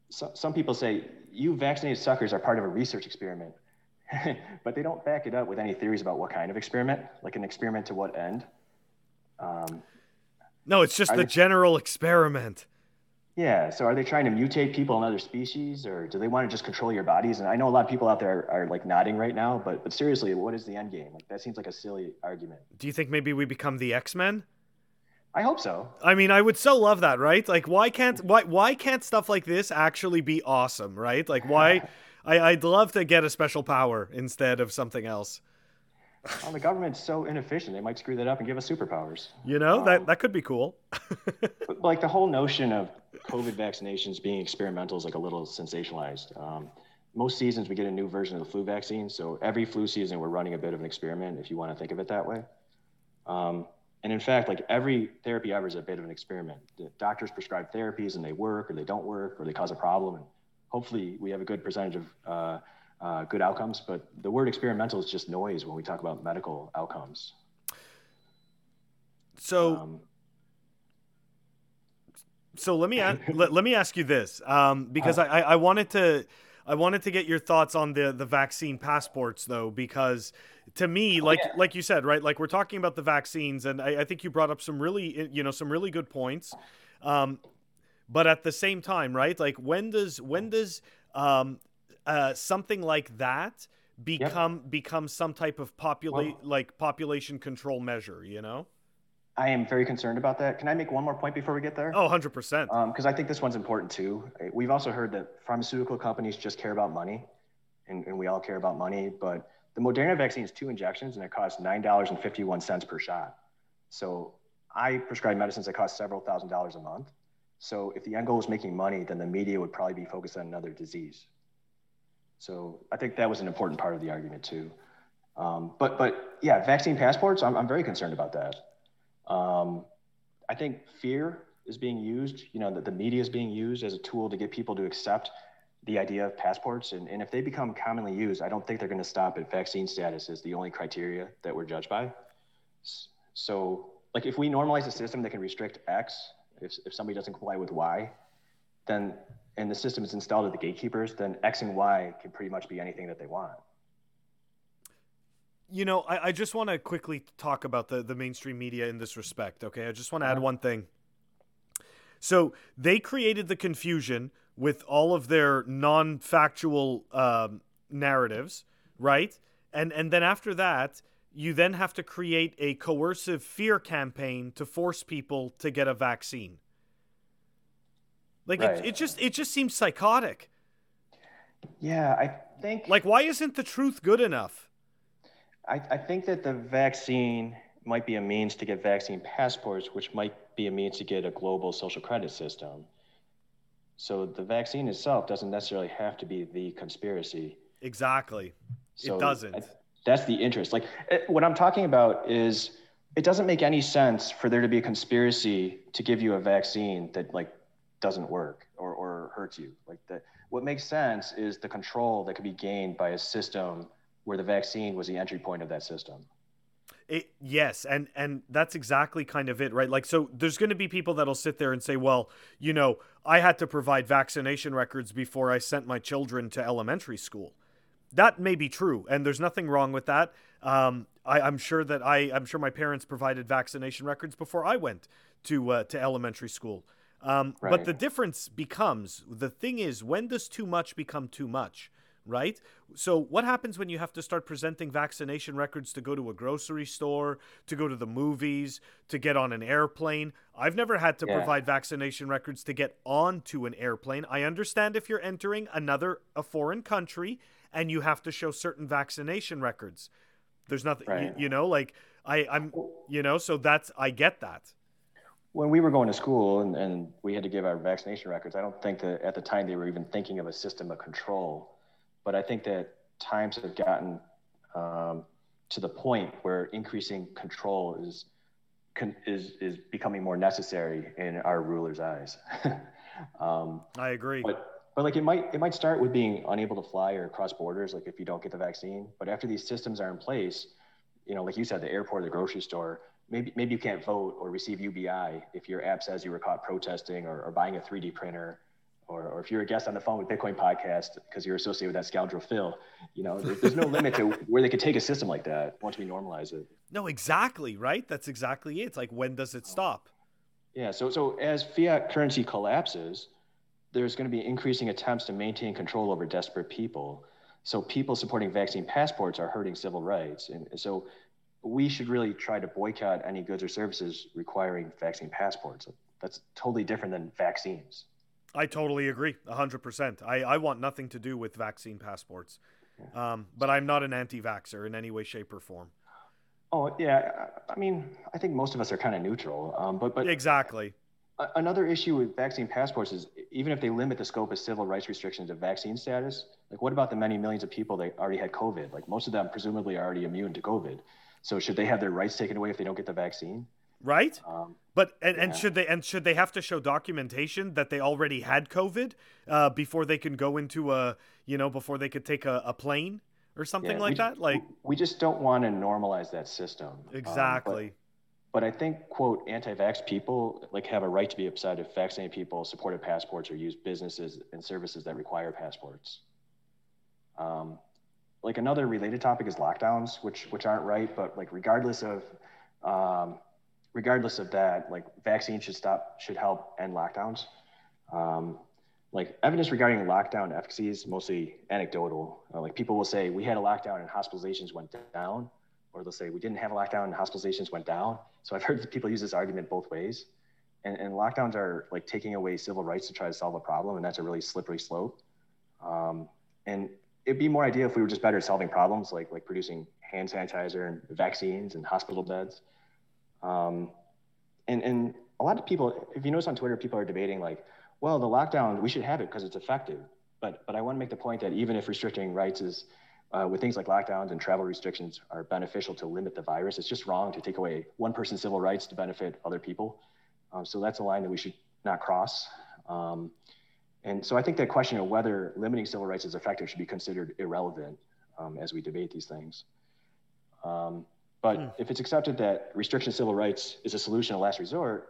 so, some people say, you vaccinated suckers are part of a research experiment. <laughs> but they don't back it up with any theories about what kind of experiment, like an experiment to what end. Um, no, it's just the they, general experiment. Yeah. So are they trying to mutate people in other species, or do they want to just control your bodies? And I know a lot of people out there are, are like nodding right now, but but seriously, what is the end game? Like that seems like a silly argument. Do you think maybe we become the X Men? I hope so. I mean, I would so love that, right? Like, why can't why why can't stuff like this actually be awesome, right? Like, why? <laughs> I, I'd love to get a special power instead of something else. Well, the government's so inefficient; they might screw that up and give us superpowers. You know um, that that could be cool. <laughs> like the whole notion of COVID vaccinations being experimental is like a little sensationalized. Um, most seasons we get a new version of the flu vaccine, so every flu season we're running a bit of an experiment, if you want to think of it that way. Um, and in fact, like every therapy ever is a bit of an experiment. The doctors prescribe therapies and they work, or they don't work, or they cause a problem. And hopefully we have a good percentage of uh, uh, good outcomes, but the word experimental is just noise when we talk about medical outcomes. So, um, so let me ask, <laughs> let, let me ask you this, um, because uh, I, I wanted to I wanted to get your thoughts on the the vaccine passports though, because to me, oh, like yeah. like you said, right, like we're talking about the vaccines, and I, I, think you brought up some really you know some really good points. Um, but at the same time, right? Like when does when does um, uh, something like that become yep. become some type of populate like population control measure? You know. I am very concerned about that. Can I make one more point before we get there? Oh, 100%. Because um, I think this one's important too. We've also heard that pharmaceutical companies just care about money, and, and we all care about money. But the Moderna vaccine is two injections, and it costs $9.51 per shot. So I prescribe medicines that cost several thousand dollars a month. So if the end goal is making money, then the media would probably be focused on another disease. So I think that was an important part of the argument too. Um, but but yeah, vaccine passports. I'm I'm very concerned about that. Um, I think fear is being used. You know, that the media is being used as a tool to get people to accept the idea of passports. And, and if they become commonly used, I don't think they're going to stop at vaccine status as the only criteria that we're judged by. So, like, if we normalize a system that can restrict X, if, if somebody doesn't comply with Y, then and the system is installed at the gatekeepers, then X and Y can pretty much be anything that they want. You know, I, I just want to quickly talk about the, the mainstream media in this respect. Okay, I just want to add uh-huh. one thing. So they created the confusion with all of their non-factual um, narratives, right? And and then after that, you then have to create a coercive fear campaign to force people to get a vaccine. Like right. it, it just it just seems psychotic. Yeah, I think like why isn't the truth good enough? I, I think that the vaccine might be a means to get vaccine passports, which might be a means to get a global social credit system. So the vaccine itself doesn't necessarily have to be the conspiracy. Exactly. So it doesn't. I, that's the interest. Like it, what I'm talking about is it doesn't make any sense for there to be a conspiracy to give you a vaccine that like doesn't work or, or hurts you. Like that what makes sense is the control that could be gained by a system where the vaccine was the entry point of that system. It, yes, and and that's exactly kind of it, right? Like, so there's going to be people that'll sit there and say, "Well, you know, I had to provide vaccination records before I sent my children to elementary school." that may be true, and there's nothing wrong with that. Um, I, am sure that I, I'm sure my parents provided vaccination records before I went to uh, to elementary school. Um, right. But the difference becomes the thing is when does too much become too much, right? So what happens when you have to start presenting vaccination records to go to a grocery store, to go to the movies, to get on an airplane? I've never had to yeah. provide vaccination records to get onto an airplane. I understand if you're entering another a foreign country and you have to show certain vaccination records. There's nothing, right. you, you, know, like I, I'm, you know, so that's I get that. When we were going to school and, and we had to give our vaccination records, I don't think that at the time they were even thinking of a system of control. But I think that times have gotten um, to the point where increasing control is is is becoming more necessary in our rulers' eyes. <laughs> um, I agree. But but like it might it might start with being unable to fly or cross borders, like if you don't get the vaccine. But after these systems are in place, you know, like you said, the airport, the grocery store, maybe maybe you can't vote or receive UBI if your app says you were caught protesting or, or buying a 3D printer or, or if you're a guest on the Fun with Bitcoin podcast because you're associated with that scoundrel Phil, you know, there's no limit to <laughs> where they could take a system like that once we normalize it. No, exactly, right? That's exactly it. It's like when does it stop? Yeah, so so as fiat currency collapses, there's going to be increasing attempts to maintain control over desperate people. So people supporting vaccine passports are hurting civil rights, and so we should really try to boycott any goods or services requiring vaccine passports. That's totally different than vaccines. I totally agree, 100%. I, I want nothing to do with vaccine passports. Um, but I'm not an anti vaxxer in any way, shape, or form. Oh, yeah. I mean, I think most of us are kind of neutral. Um, but, but Exactly. another issue with vaccine passports is even if they limit the scope of civil rights restrictions of vaccine status, like what about the many millions of people that already had COVID? Like most of them presumably are already immune to COVID. So should they have their rights taken away if they don't get the vaccine? Right? Um, but and, yeah. and should they and should they have to show documentation that they already had COVID uh, before they can go into a you know before they could take a, a plane or something yeah, like that? Like we just don't want to normalize that system. Exactly. Um, but, but, I think quote anti-vax people like have a right to be upset if vaccinated people supported passports or use businesses and services that require passports. Um, like another related topic is lockdowns, which which aren't right, but like regardless of um, regardless of that, like vaccines should stop, should help end lockdowns. Um, like evidence regarding lockdown efficacy is mostly anecdotal. Uh, like people will say we had a lockdown and hospitalizations went down, or they'll say we didn't have a lockdown and hospitalizations went down. So I've heard people use this argument both ways. And, and lockdowns are like taking away civil rights to try to solve a problem, and that's a really slippery slope. Um, and it'd be more ideal if we were just better at solving problems, like like producing hand sanitizer and vaccines and hospital beds. Um, and, and a lot of people, if you notice on Twitter, people are debating like, well, the lockdown, we should have it because it's effective. But, but I want to make the point that even if restricting rights is, uh, with things like lockdowns and travel restrictions are beneficial to limit the virus, it's just wrong to take away one person's civil rights to benefit other people. Um, so that's a line that we should not cross. Um, and so I think that question of whether limiting civil rights is effective should be considered irrelevant um, as we debate these things. Um, but mm. if it's accepted that restriction of civil rights is a solution of last resort,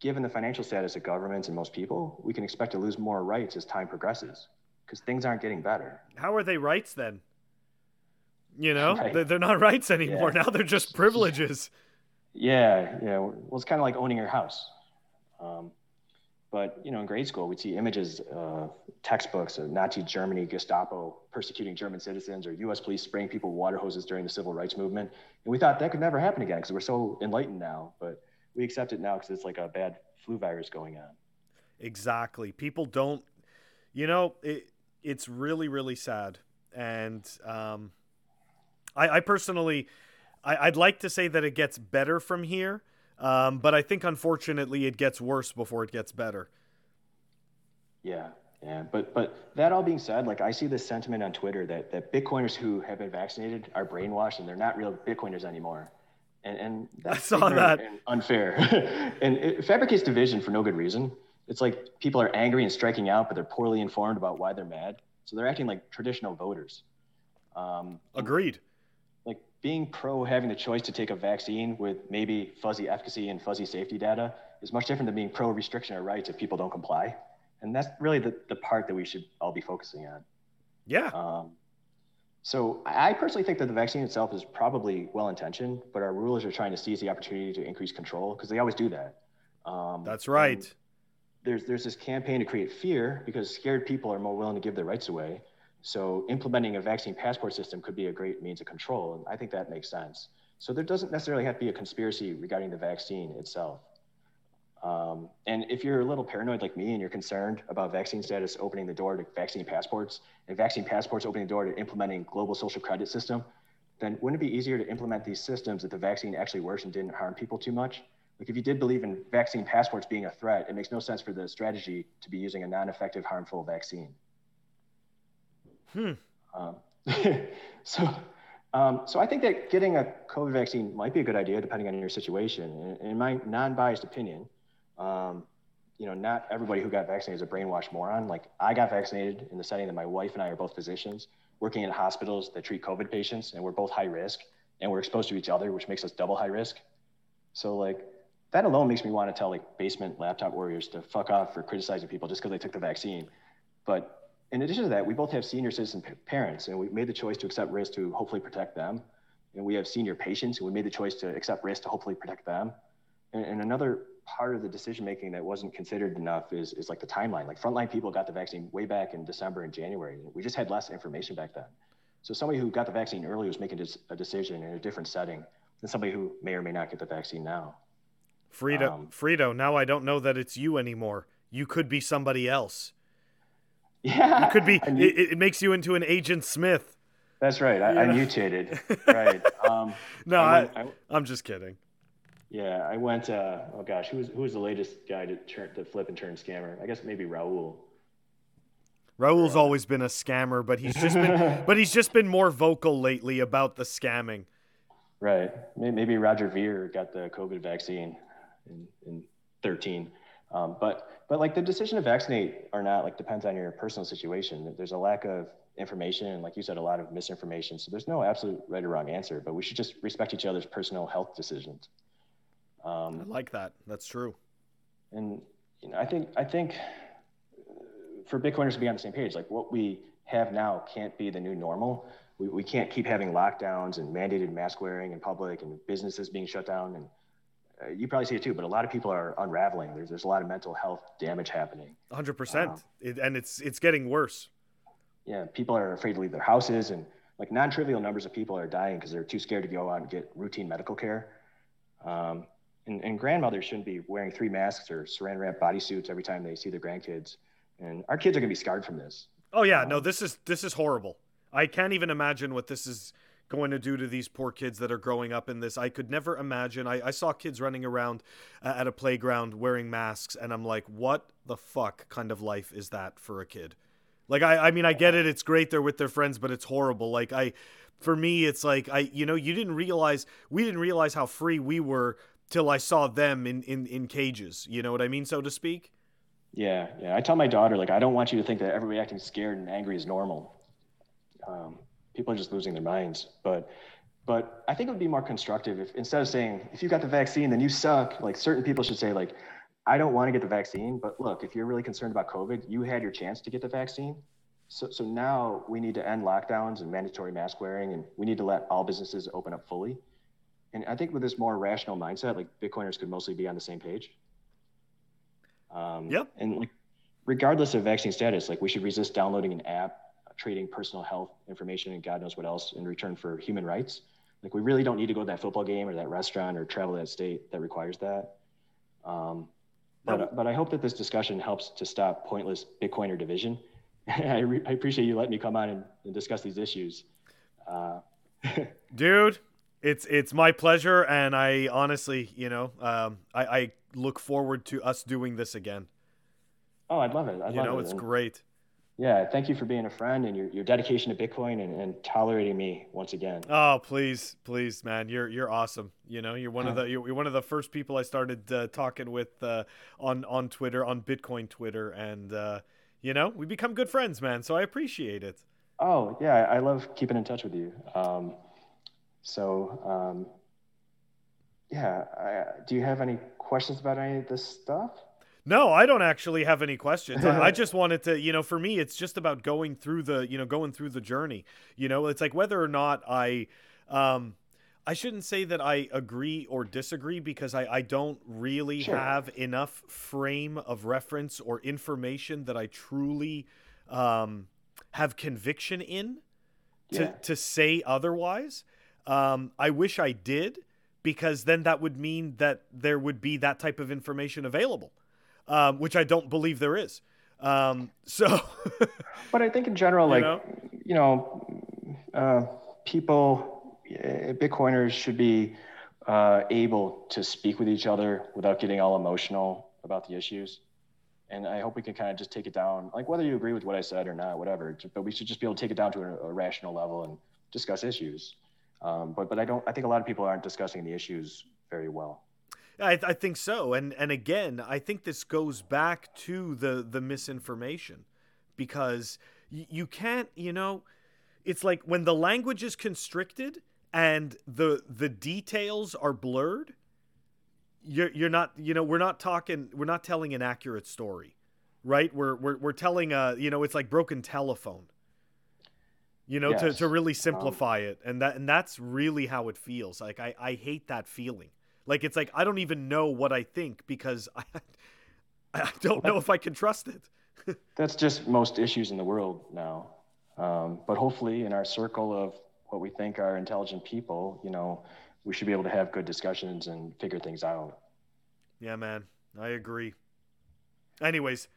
given the financial status of governments and most people, we can expect to lose more rights as time progresses because things aren't getting better. How are they rights then? You know, <laughs> right. they're not rights anymore. Yeah. Now they're just <laughs> privileges. Yeah, yeah. Well, it's kind of like owning your house. Um, but you know, in grade school, we'd see images, uh, textbooks of Nazi Germany, Gestapo persecuting German citizens, or U.S. police spraying people with water hoses during the civil rights movement. And we thought that could never happen again because we're so enlightened now. But we accept it now because it's like a bad flu virus going on. Exactly. People don't. You know, it, it's really, really sad. And um, I, I personally, I, would like to say that it gets better from here um, but I think unfortunately it gets worse before it gets better. Yeah, yeah. But but that all being said, like I see this sentiment on Twitter that that Bitcoiners who have been vaccinated are brainwashed and they're not real Bitcoiners anymore. And and that's I saw that. unfair. <laughs> and it fabricates division for no good reason. It's like people are angry and striking out, but they're poorly informed about why they're mad. So they're acting like traditional voters. Um, Agreed being pro having the choice to take a vaccine with maybe fuzzy efficacy and fuzzy safety data is much different than being pro restriction of rights if people don't comply. And that's really the, the part that we should all be focusing on. Yeah. Um, so I personally think that the vaccine itself is probably well intentioned, but our rulers are trying to seize the opportunity to increase control because they always do that. Um, that's right. There's there's this campaign to create fear because scared people are more willing to give their rights away. So implementing a vaccine passport system could be a great means of control, and I think that makes sense. So there doesn't necessarily have to be a conspiracy regarding the vaccine itself. Um, and if you're a little paranoid like me and you're concerned about vaccine status opening the door to vaccine passports and vaccine passports opening the door to implementing global social credit system, then wouldn't it be easier to implement these systems if the vaccine actually works and didn't harm people too much? Like if you did believe in vaccine passports being a threat, it makes no sense for the strategy to be using a non-effective, harmful vaccine. Hmm. Um, <laughs> so, um, so I think that getting a COVID vaccine might be a good idea depending on your situation. In, in my non-biased opinion, um, you know, not everybody who got vaccinated is a brainwashed moron. Like I got vaccinated in the setting that my wife and I are both physicians working in hospitals that treat COVID patients, and we're both high risk, and we're exposed to each other, which makes us double high risk. So like that alone makes me want to tell like basement laptop warriors to fuck off for criticizing people just because they took the vaccine. But in addition to that, we both have senior citizen parents, and we made the choice to accept risk to hopefully protect them. And we have senior patients, and we made the choice to accept risk to hopefully protect them. And, and another part of the decision making that wasn't considered enough is, is like the timeline. Like frontline people got the vaccine way back in December and January. We just had less information back then. So somebody who got the vaccine early was making a decision in a different setting than somebody who may or may not get the vaccine now. Frito, um, Frito, now I don't know that it's you anymore. You could be somebody else. Yeah. You could be, it, it, makes you into an Agent Smith. That's right. I, I mutated. <laughs> right. Um, no, I, went, I, I'm just kidding. Yeah, I went. Uh, oh gosh, who was who was the latest guy to turn to flip and turn scammer? I guess maybe Raoul. Raoul's always been a scammer, but he's just been <laughs> but he's just been more vocal lately about the scamming. Right. Maybe Roger Ver got the COVID vaccine in, in 13. Um, but but like the decision to vaccinate or not like depends on your personal situation. There's a lack of information and like you said, a lot of misinformation. So there's no absolute right or wrong answer, but we should just respect each other's personal health decisions. Um, I like that. That's true. And you know, I think I think for Bitcoiners to be on the same page, like what we have now can't be the new normal. We, we can't keep having lockdowns and mandated mask wearing in public and businesses being shut down. And uh, you probably see it too, but a lot of people are unraveling. There's, there's a lot of mental health damage happening. 100%. Um, it, and it's, it's getting worse. Yeah. People are afraid to leave their houses and like non-trivial numbers of people are dying because they're too scared to go out and get routine medical care. Um, and, and grandmothers shouldn't be wearing three masks or saran wrap bodysuits every time they see their grandkids. And our kids are going to be scarred from this. Oh yeah, um, no, this is this is horrible. I can't even imagine what this is going to do to these poor kids that are growing up in this. I could never imagine. I, I saw kids running around uh, at a playground wearing masks, and I'm like, what the fuck kind of life is that for a kid? Like, I, I mean, I get it. It's great they're with their friends, but it's horrible. Like, I, for me, it's like, I, you know, you didn't realize, we didn't realize how free we were till I saw them in, in, in cages. You know what I mean, so to speak? Yeah, yeah. I tell my daughter, like, I don't want you to think that everybody acting scared and angry is normal. Um, people are just losing their minds. But, but I think it would be more constructive if instead of saying, if you got the vaccine, then you suck, like, certain people should say, like, I don't want to get the vaccine, but look, if you're really concerned about COVID, you had your chance to get the vaccine. So, so now we need to end lockdowns and mandatory mask wearing, and we need to let all businesses open up fully. And I think with this more rational mindset, like Bitcoiners could mostly be on the same page. Um, yep. And like, regardless of vaccine status, like we should resist downloading an app, trading personal health information and God knows what else in return for human rights. Like we really don't need to go to that football game or that restaurant or travel to that state that requires that. Um, but, but I hope that this discussion helps to stop pointless Bitcoiner division. <laughs> I, re- I, appreciate you letting me come on and, and discuss these issues. Uh, <laughs> Dude, it's it's my pleasure, and I honestly, you know, um, I, I look forward to us doing this again. Oh, I'd love it. I'd you love know, it. it's and, great. Yeah, thank you for being a friend and your, your dedication to Bitcoin and, and tolerating me once again. Oh, please, please, man, you're you're awesome. You know, you're one of the you're, one of the first people I started uh, talking with uh, on on Twitter, on Bitcoin Twitter, and uh, you know, we become good friends, man. So I appreciate it. Oh yeah, I love keeping in touch with you. Um, so, um, yeah, I, do you have any questions about any of this stuff? No, I don't actually have any questions. I, I <laughs> just wanted to, you know, for me, it's just about going through the, you know, going through the journey. You know, it's like whether or not I, um, I shouldn't say that I agree or disagree because I, I don't really sure. have enough frame of reference or information that I truly um, have conviction in to, yeah. to say otherwise. Um, I wish I did because then that would mean that there would be that type of information available, um, which I don't believe there is. Um, so, <laughs> but I think in general, like, you know, you know uh, people, uh, Bitcoiners should be uh, able to speak with each other without getting all emotional about the issues. And I hope we can kind of just take it down, like whether you agree with what I said or not, whatever. But we should just be able to take it down to a, a rational level and discuss issues. Um, but but I don't. I think a lot of people aren't discussing the issues very well. I, I think so, and and again, I think this goes back to the the misinformation, because y- you can't, you know, it's like when the language is constricted and the the details are blurred. You're you're not, you know, we're not talking, we're not telling an accurate story, right? We're we're we're telling a, you know, it's like broken telephone you know, yes. to, to really um, simplify um, it. And that and that's really how it feels. Like I, I hate that feeling. Like it's like I don't even know what I think because <laughs> I I don't know if I can trust it. <laughs> that's just most issues in the world now. Um, but hopefully, in our circle of what we think are intelligent people, you know, we should be able to have good discussions and figure things out. Yeah, man, I agree. Anyways,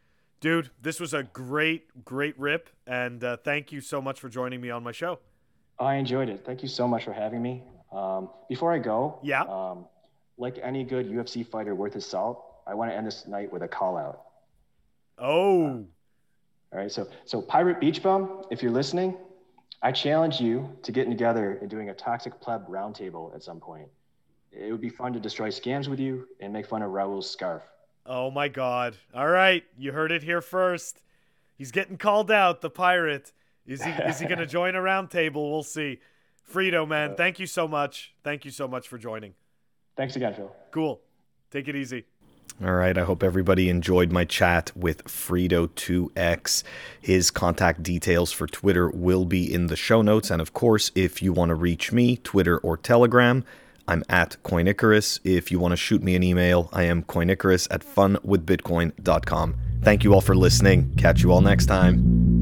dude, this was a great, great rip, and uh, thank you so much for joining me on my show. I enjoyed it. Thank you so much for having me. Um, before I go, yeah. Um, like any good UFC fighter worth his salt, I want to end this night with a call out. Oh. All right. So, so Pirate Beach Bum, if you're listening, I challenge you to getting together and doing a toxic pleb roundtable at some point. It would be fun to destroy scams with you and make fun of Raoul's scarf. Oh my God! All right, you heard it here first. He's getting called out. The pirate is he? is he going <laughs> to join a roundtable? We'll see. Frito, man, uh, thank you so much. Thank you so much for joining. Thanks again, Phil. Cool. Take it easy. All right. I hope everybody enjoyed my chat with Frito2X. His contact details for Twitter will be in the show notes. And of course, if you want to reach me, Twitter or Telegram, I'm at Coinicarus. If you want to shoot me an email, I am coinicarus at funwithbitcoin.com. Thank you all for listening. Catch you all next time.